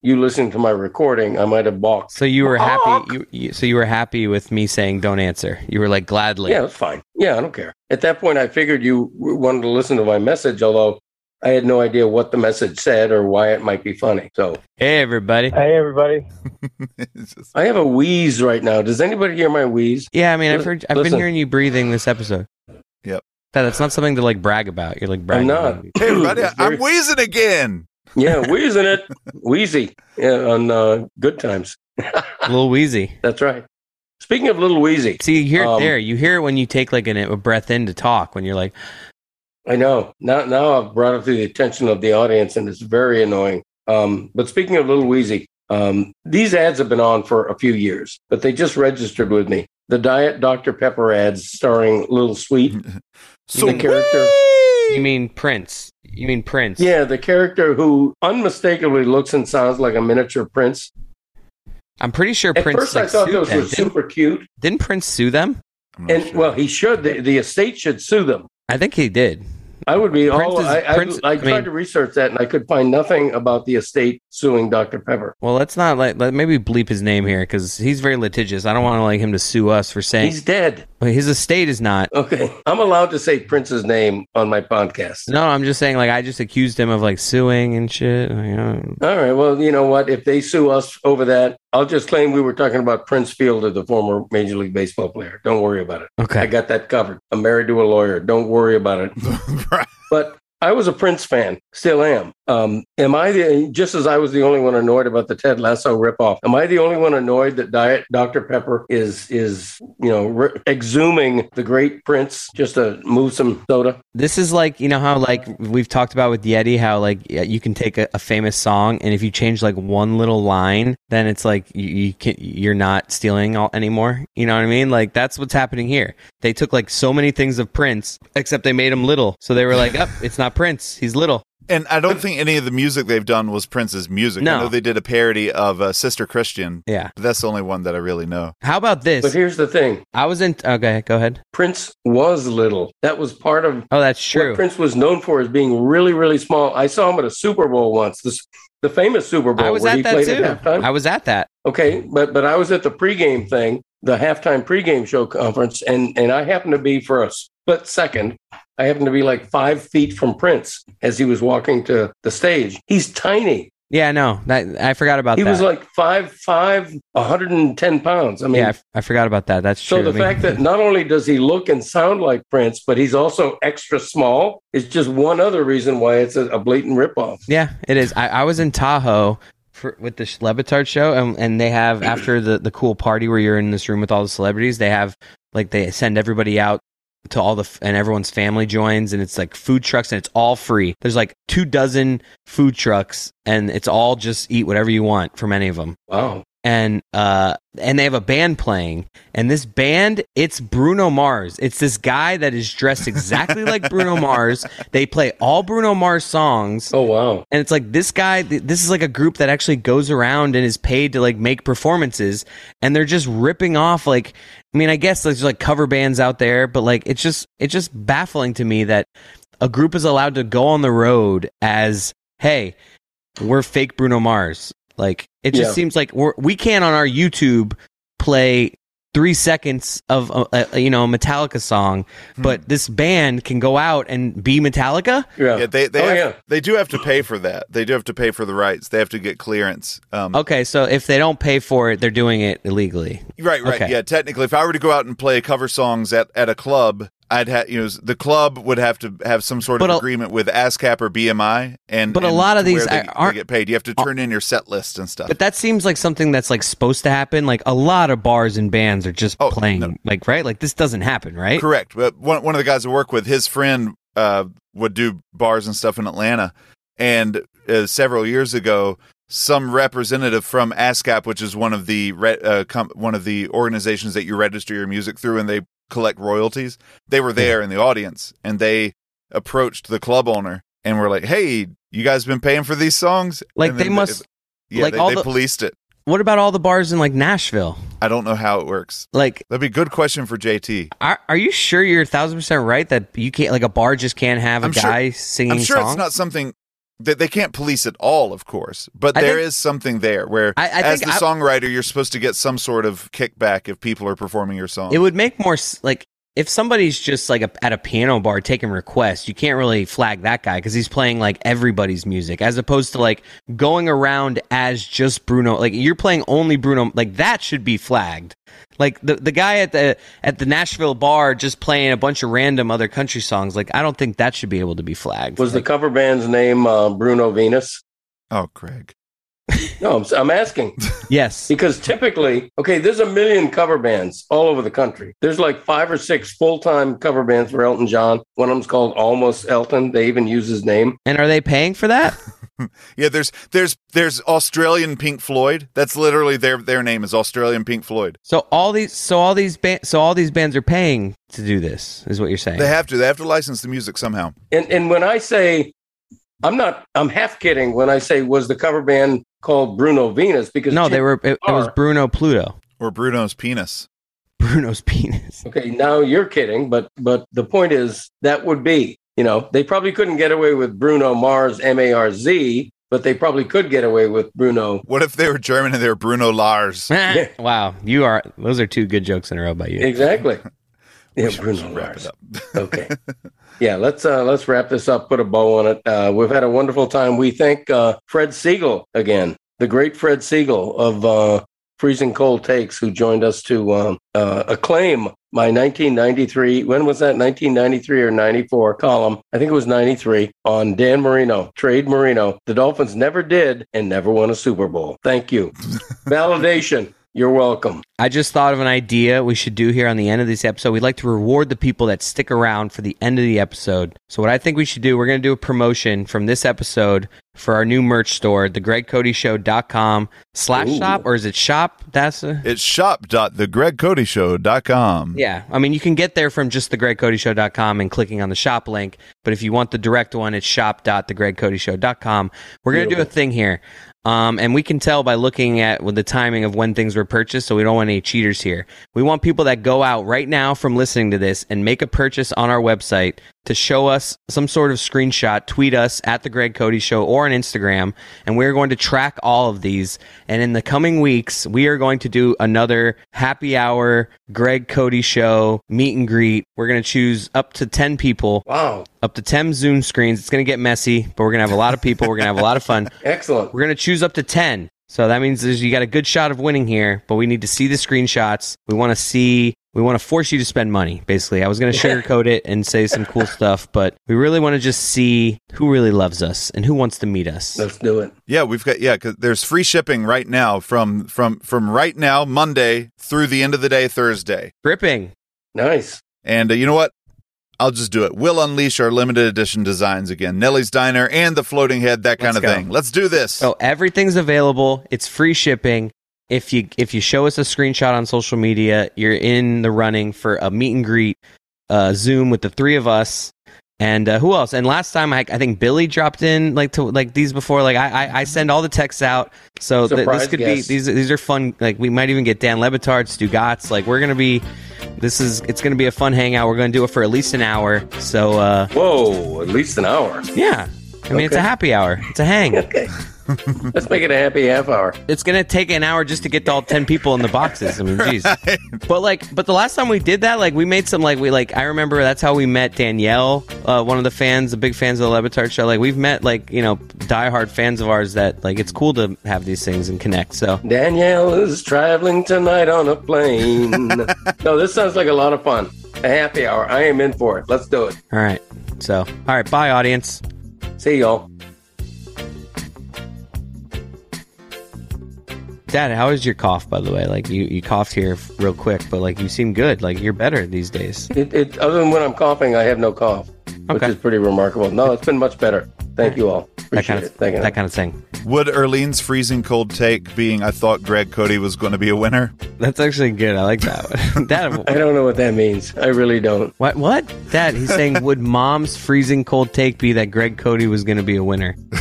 [SPEAKER 4] you listening to my recording, I might have balked.
[SPEAKER 3] So you were happy. You, you, so you were happy with me saying don't answer. You were like gladly.
[SPEAKER 4] Yeah, it's fine. Yeah, I don't care. At that point, I figured you wanted to listen to my message, although I had no idea what the message said or why it might be funny. So
[SPEAKER 3] Hey, everybody.
[SPEAKER 8] Hey, everybody.
[SPEAKER 5] Just-
[SPEAKER 4] I have a wheeze right now. Does anybody hear my wheeze?
[SPEAKER 3] Yeah, I mean, I've heard. I've been hearing you breathing this episode.
[SPEAKER 5] Yep.
[SPEAKER 3] That, that's not something to like brag about. You're like bragging.
[SPEAKER 4] not.
[SPEAKER 3] about it.
[SPEAKER 5] hey, everybody,
[SPEAKER 4] It's
[SPEAKER 5] I'm wheezing again.
[SPEAKER 4] Yeah, wheezing it. Wheezy yeah, on uh, good times.
[SPEAKER 3] A little wheezy.
[SPEAKER 4] That's right. Speaking of little wheezy,
[SPEAKER 3] See, you hear it
[SPEAKER 4] Um,
[SPEAKER 3] there. You hear it when you take like an, a breath in to talk. When you're like,
[SPEAKER 4] I know. Now, now I've brought it to the attention of the audience, and it's very annoying. Um, but speaking of Little Wheezy, um, these ads have been on for a few years, but they just registered with me. The Diet Dr. Pepper ads starring Little Sweet,
[SPEAKER 5] So
[SPEAKER 4] the character.
[SPEAKER 3] you mean Prince? You mean Prince?
[SPEAKER 4] Yeah, the character who unmistakably looks and sounds like a miniature prince.
[SPEAKER 3] I'm pretty sure Prince.
[SPEAKER 4] At
[SPEAKER 3] Prince.
[SPEAKER 4] first, I
[SPEAKER 3] like,
[SPEAKER 4] thought those
[SPEAKER 3] them.
[SPEAKER 4] were
[SPEAKER 3] Didn't,
[SPEAKER 4] super cute,
[SPEAKER 3] didn't Prince sue them?
[SPEAKER 4] And
[SPEAKER 5] sure.
[SPEAKER 4] well, he should. The, the estate should sue them.
[SPEAKER 3] I think he did.
[SPEAKER 4] I would be oh,
[SPEAKER 3] Prince
[SPEAKER 4] all.
[SPEAKER 3] is-
[SPEAKER 4] I, I,
[SPEAKER 3] Prince-
[SPEAKER 4] I
[SPEAKER 3] I
[SPEAKER 4] tried
[SPEAKER 3] mean-
[SPEAKER 4] to research that, and I could find nothing about the estate suing Dr. Pepper.
[SPEAKER 3] Well, let's not like let maybe bleep his name here because he's very litigious. I don't want to like him to sue us for saying
[SPEAKER 4] He's dead.
[SPEAKER 3] Well, his estate is not.
[SPEAKER 4] Okay, I'm allowed to say Prince's name on my podcast.
[SPEAKER 3] No, I'm just saying like I just accused him of like suing and shit. You know.
[SPEAKER 4] All right. Well, you know what? If they sue us over that, I'll just claim we were talking about Prince Fielder, the former Major League Baseball player. Don't worry about it.
[SPEAKER 3] Okay.
[SPEAKER 4] I got that covered. I'm married to a lawyer. Don't worry about it.
[SPEAKER 5] Right.
[SPEAKER 4] But I was a Prince fan, still am. Um, am I the just as I was the only one annoyed about the Ted Lasso ripoff? Am I the only one annoyed that Diet Dr Pepper is is you know re- exhuming the great Prince just to move some soda?
[SPEAKER 3] This is like you know how like we've talked about with Yeti how like you can take a, a famous song and if you change like one little line then it's like you, you can you're not stealing all, anymore. You know what I mean? Like that's what's happening here. They took like so many things of Prince except they made him little. So they were like, "Up, it's not Prince. He's little."
[SPEAKER 5] And I don't think any of the music they've done was Prince's music.
[SPEAKER 3] No.
[SPEAKER 5] I know they did a parody of uh, Sister Christian,
[SPEAKER 3] Yeah.
[SPEAKER 5] but that's the only one that I really know.
[SPEAKER 3] How about this?
[SPEAKER 4] But here's the thing:
[SPEAKER 3] I was in. Okay, go ahead.
[SPEAKER 4] Prince was little. That was part of
[SPEAKER 3] Oh, that's
[SPEAKER 4] what
[SPEAKER 3] true.
[SPEAKER 4] Prince was known for as being really, really small. I saw him at a Super Bowl once. This, the famous Super Bowl
[SPEAKER 3] I was
[SPEAKER 4] where
[SPEAKER 3] at
[SPEAKER 4] he
[SPEAKER 3] that
[SPEAKER 4] played
[SPEAKER 3] too.
[SPEAKER 4] at halftime.
[SPEAKER 3] I was at that.
[SPEAKER 4] Okay, but but I was at the pregame thing, the halftime pregame show conference, and and I happened to be for a split second. I happened to be like five feet from Prince as he was walking to the stage. He's tiny.
[SPEAKER 3] Yeah, no, that I forgot about
[SPEAKER 4] He
[SPEAKER 3] that.
[SPEAKER 4] He was like five five, 110 pounds. I mean,
[SPEAKER 3] yeah, I, f- I forgot about that. That's
[SPEAKER 4] so
[SPEAKER 3] true.
[SPEAKER 4] So the
[SPEAKER 3] I mean-
[SPEAKER 4] fact that not only does he look and sound like Prince, but he's also extra small is just one other reason why it's a, a blatant ripoff.
[SPEAKER 3] Yeah, it is. I, I was in Tahoe for with the Le Batard show, and, and they have after the the cool party where you're in this room with all the celebrities, they have like they send everybody out to all the and everyone's family joins, and it's like food trucks, and it's all free. There's like two dozen food trucks, and it's all just eat whatever you want from any of them.
[SPEAKER 4] Wow.
[SPEAKER 3] And uh, and they have a band playing, and this band it's Bruno Mars. It's this guy that is dressed exactly like Bruno Mars. They play all Bruno Mars songs.
[SPEAKER 4] Oh wow.
[SPEAKER 3] And it's like this guy, th- this is like a group that actually goes around and is paid to like make performances, and they're just ripping off like, I mean, I guess there's like cover bands out there, but like it's just it's just baffling to me that a group is allowed to go on the road as, hey, we're fake Bruno Mars. Like it just
[SPEAKER 4] Yeah.
[SPEAKER 3] seems like we're we can on our YouTube play three seconds of a, a you know a Metallica song, but this band can go out and be Metallica.
[SPEAKER 4] Yeah.
[SPEAKER 5] Yeah, they they
[SPEAKER 4] Oh,
[SPEAKER 5] have,
[SPEAKER 4] yeah.
[SPEAKER 5] they do have to pay for that. They do have to pay for the rights. They have to get clearance. Um,
[SPEAKER 3] Okay, so if they don't pay for it, they're doing it illegally.
[SPEAKER 5] Right, right.
[SPEAKER 3] Okay.
[SPEAKER 5] Yeah, technically, if I were to go out and play cover songs at, at a club, I'd have you know the club would have to have some sort of
[SPEAKER 3] a-
[SPEAKER 5] agreement with ASCAP or BMI, and
[SPEAKER 3] But a lot of these
[SPEAKER 5] they,
[SPEAKER 3] aren't-
[SPEAKER 5] they get paid. You have to turn in your set list and stuff.
[SPEAKER 3] But that seems like something that's like supposed to happen. Like a lot of bars and bands are just
[SPEAKER 5] Oh,
[SPEAKER 3] playing,
[SPEAKER 5] no.
[SPEAKER 3] like right, like this doesn't happen, right?
[SPEAKER 5] Correct. But one one of the guys I work with, his friend uh, would do bars and stuff in Atlanta, and uh, several years ago, some representative from ASCAP, which is one of the re- uh, com- one of the organizations that you register your music through, and they collect royalties. They were there in the audience, and they approached the club owner and were like, "Hey, you guys been paying for these songs?"
[SPEAKER 3] Like they must.
[SPEAKER 5] yeah,
[SPEAKER 3] like
[SPEAKER 5] they,
[SPEAKER 3] all
[SPEAKER 5] they
[SPEAKER 3] the-
[SPEAKER 5] policed it.
[SPEAKER 3] What about all the bars in like Nashville?
[SPEAKER 5] I don't know how it works.
[SPEAKER 3] Like,
[SPEAKER 5] That'd be a good question for JT.
[SPEAKER 3] are, are you sure you're a thousand percent right that you can't like a bar just can't have a
[SPEAKER 5] I'm sure-
[SPEAKER 3] guy singing
[SPEAKER 5] I'm sure
[SPEAKER 3] songs?
[SPEAKER 5] it's not something that they can't police it all, of course, but
[SPEAKER 3] I
[SPEAKER 5] there is
[SPEAKER 3] think-
[SPEAKER 5] something there where,
[SPEAKER 3] I- I
[SPEAKER 5] as the songwriter, you're supposed to get some sort of kickback if people are performing your song.
[SPEAKER 3] It would make more like if somebody's just like a, at a piano bar taking requests, you can't really flag that guy because he's playing like everybody's music, as opposed to like going around as just Bruno. Like you're playing only Bruno. Like that should be flagged. Like the the guy at the at the Nashville bar just playing a bunch of random other country songs. Like I don't think that should be able to be flagged.
[SPEAKER 4] Was the cover band's name uh, Bruno Venus?
[SPEAKER 5] oh, Craig.
[SPEAKER 4] No, I'm, I'm asking
[SPEAKER 3] yes?
[SPEAKER 4] because typically, okay, there's a million cover bands all over the country. There's like five or six full time cover bands for Elton John. One of them's called Almost Elton. They even use his name.
[SPEAKER 3] And are they paying for that?
[SPEAKER 5] Yeah, there's there's there's Australian Pink Floyd. That's literally their their name is Australian Pink Floyd.
[SPEAKER 3] So all these so all these ba- so all these bands are paying to do this. Is what you're saying?
[SPEAKER 5] They have to. They have to license the music somehow.
[SPEAKER 4] And and when I say, I'm not, I'm half kidding when I say was the cover band called Bruno Venus because
[SPEAKER 3] no, they were. It, it was. Bruno Pluto.
[SPEAKER 5] Or Bruno's penis.
[SPEAKER 3] Bruno's penis.
[SPEAKER 4] Okay, now you're kidding, but but the point is that would be, you know, they probably couldn't get away with Bruno Mars M A R Z, but they probably could get away with Bruno.
[SPEAKER 5] What if they were German and they were Bruno Lars?
[SPEAKER 3] wow, you are. Those are two good jokes in a row by you.
[SPEAKER 4] Exactly. Yeah,
[SPEAKER 5] should-
[SPEAKER 4] Bruno
[SPEAKER 5] wrap it up.
[SPEAKER 4] Okay. Yeah, let's uh, let's wrap this up. Put a bow on it. Uh, we've had a wonderful time. We thank uh, Fred Segal again, the great Fred Segal of uh, Freezing Cold Takes, who joined us to um, uh, acclaim my 1993. When was that? 1993 or 94 column? I think it was 93 on Dan Marino, Trade Marino. The Dolphins never did and never won a Super Bowl. Thank you. Validation. You're welcome.
[SPEAKER 3] I just thought of an idea we should do here on the end of this episode. We'd like to reward the people that stick around for the end of the episode. So what I think we should do, we're going to do a promotion from this episode for our new merch store, thegregcoteshow.com slash shop, or is it shop? That's a,
[SPEAKER 5] It's shop.thegregcoteshow.com.
[SPEAKER 3] yeah. I mean, you can get there from just thegregcoteshow.com and clicking on the shop link. But if you want the direct one, it's shop.thegregcoteshow.com. We're going to do a thing here. Um, and we can tell by looking at the timing of when things were purchased, so we don't want any cheaters here. We want people that go out right now from listening to this and make a purchase on our website, to show us some sort of screenshot, tweet us at the Greg Cote Show or on Instagram, and we're going to track all of these. And in the coming weeks, we are going to do another happy hour Greg Cote Show meet and greet. We're going to choose up to 10 people,
[SPEAKER 4] Wow.
[SPEAKER 3] up to 10 Zoom screens. It's going to get messy, but we're going to have a lot of people. We're going to have a lot of fun.
[SPEAKER 4] Excellent.
[SPEAKER 3] We're going to choose up to 10. So that means you got a good shot of winning here, but we need to see the screenshots. We want to see, we want to force you to spend money, basically. I was going to sugarcoat it and say some cool stuff, but we really want to just see who really loves us and who wants to meet us.
[SPEAKER 4] Let's do it.
[SPEAKER 5] Yeah, we've got yeah. Cause there's free shipping right now from from from right now Monday through the end of the day Thursday.
[SPEAKER 3] Gripping.
[SPEAKER 4] Nice.
[SPEAKER 5] And uh, you know what? I'll just do it. We'll unleash our limited edition designs again. Nelly's Diner and the floating head, that kind
[SPEAKER 3] Let's
[SPEAKER 5] of
[SPEAKER 3] go.
[SPEAKER 5] thing. Let's do this.
[SPEAKER 3] So everything's available. It's free shipping. If you if you show us a screenshot on social media, you're in the running for a meet and greet uh, Zoom with the three of us. And uh, who else? And last time, I, I think Billy dropped in like to like these before. Like I, I, I send all the texts out, so th- this could
[SPEAKER 4] guests.
[SPEAKER 3] be these these are fun. Like we might even get Dan Le Batard, Stu Gatz. Like we're gonna be, this is it's gonna be a fun hangout. We're gonna do it for at least an hour. So uh,
[SPEAKER 4] Whoa, at least an hour.
[SPEAKER 3] yeah, I mean it's a happy hour. It's a hang.
[SPEAKER 4] Okay. Let's make it a happy half hour.
[SPEAKER 3] it's gonna take an hour just to get to all 10 people in the boxes i mean jeez but like but the last time we did that like we made some like we like i remember that's how we met danielle uh, one of the fans the big fans of the Le Batard show like we've met like you know diehard fans of ours that like it's cool to have these things and connect so
[SPEAKER 4] Danielle is traveling tonight on a plane. no, this sounds like a lot of fun. A happy hour. I am in for it. Let's do it.
[SPEAKER 3] all right so all right bye audience
[SPEAKER 4] See y'all.
[SPEAKER 3] dad how is your cough by the way like you you coughed here real quick but like you seem good like you're better these days
[SPEAKER 4] It, it, other than when I'm coughing, I have no cough, which is pretty remarkable. No, it's been much better. Thank you all. Appreciate
[SPEAKER 3] that kind
[SPEAKER 4] it.
[SPEAKER 3] of
[SPEAKER 4] Thank you.
[SPEAKER 3] that kind of thing
[SPEAKER 5] Would Erlene's freezing cold take being I thought Greg Cote was going to be a winner?
[SPEAKER 3] that's actually good i like that one dad
[SPEAKER 4] I don't know what that means. I really don't.
[SPEAKER 3] What? What? Dad, he's saying, would mom's freezing cold take be that Greg Cote was going to be a winner?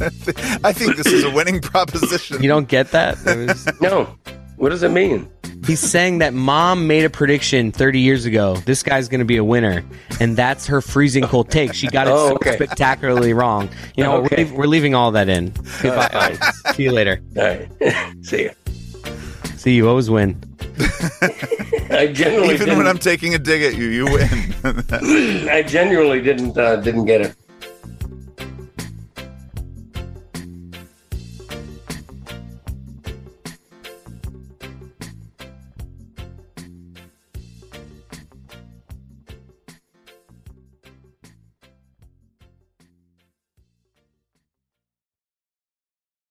[SPEAKER 5] I think this is a winning proposition.
[SPEAKER 3] You don't get that? Was-
[SPEAKER 4] No. What does it mean?
[SPEAKER 3] he's saying that mom made a prediction 30 years ago. This guy's going to be a winner, and that's her freezing cold take. She got it
[SPEAKER 4] Oh,
[SPEAKER 3] so
[SPEAKER 4] okay.
[SPEAKER 3] spectacularly wrong. You know,
[SPEAKER 4] Okay.
[SPEAKER 3] we're, leave- we're leaving all that in. Goodbye. audience. See you later.
[SPEAKER 4] All right. See you.
[SPEAKER 3] See you. Always win.
[SPEAKER 4] I genuinely
[SPEAKER 5] Even
[SPEAKER 4] didn't.
[SPEAKER 5] when I'm taking a dig at you, you win.
[SPEAKER 4] I genuinely didn't uh, didn't get it.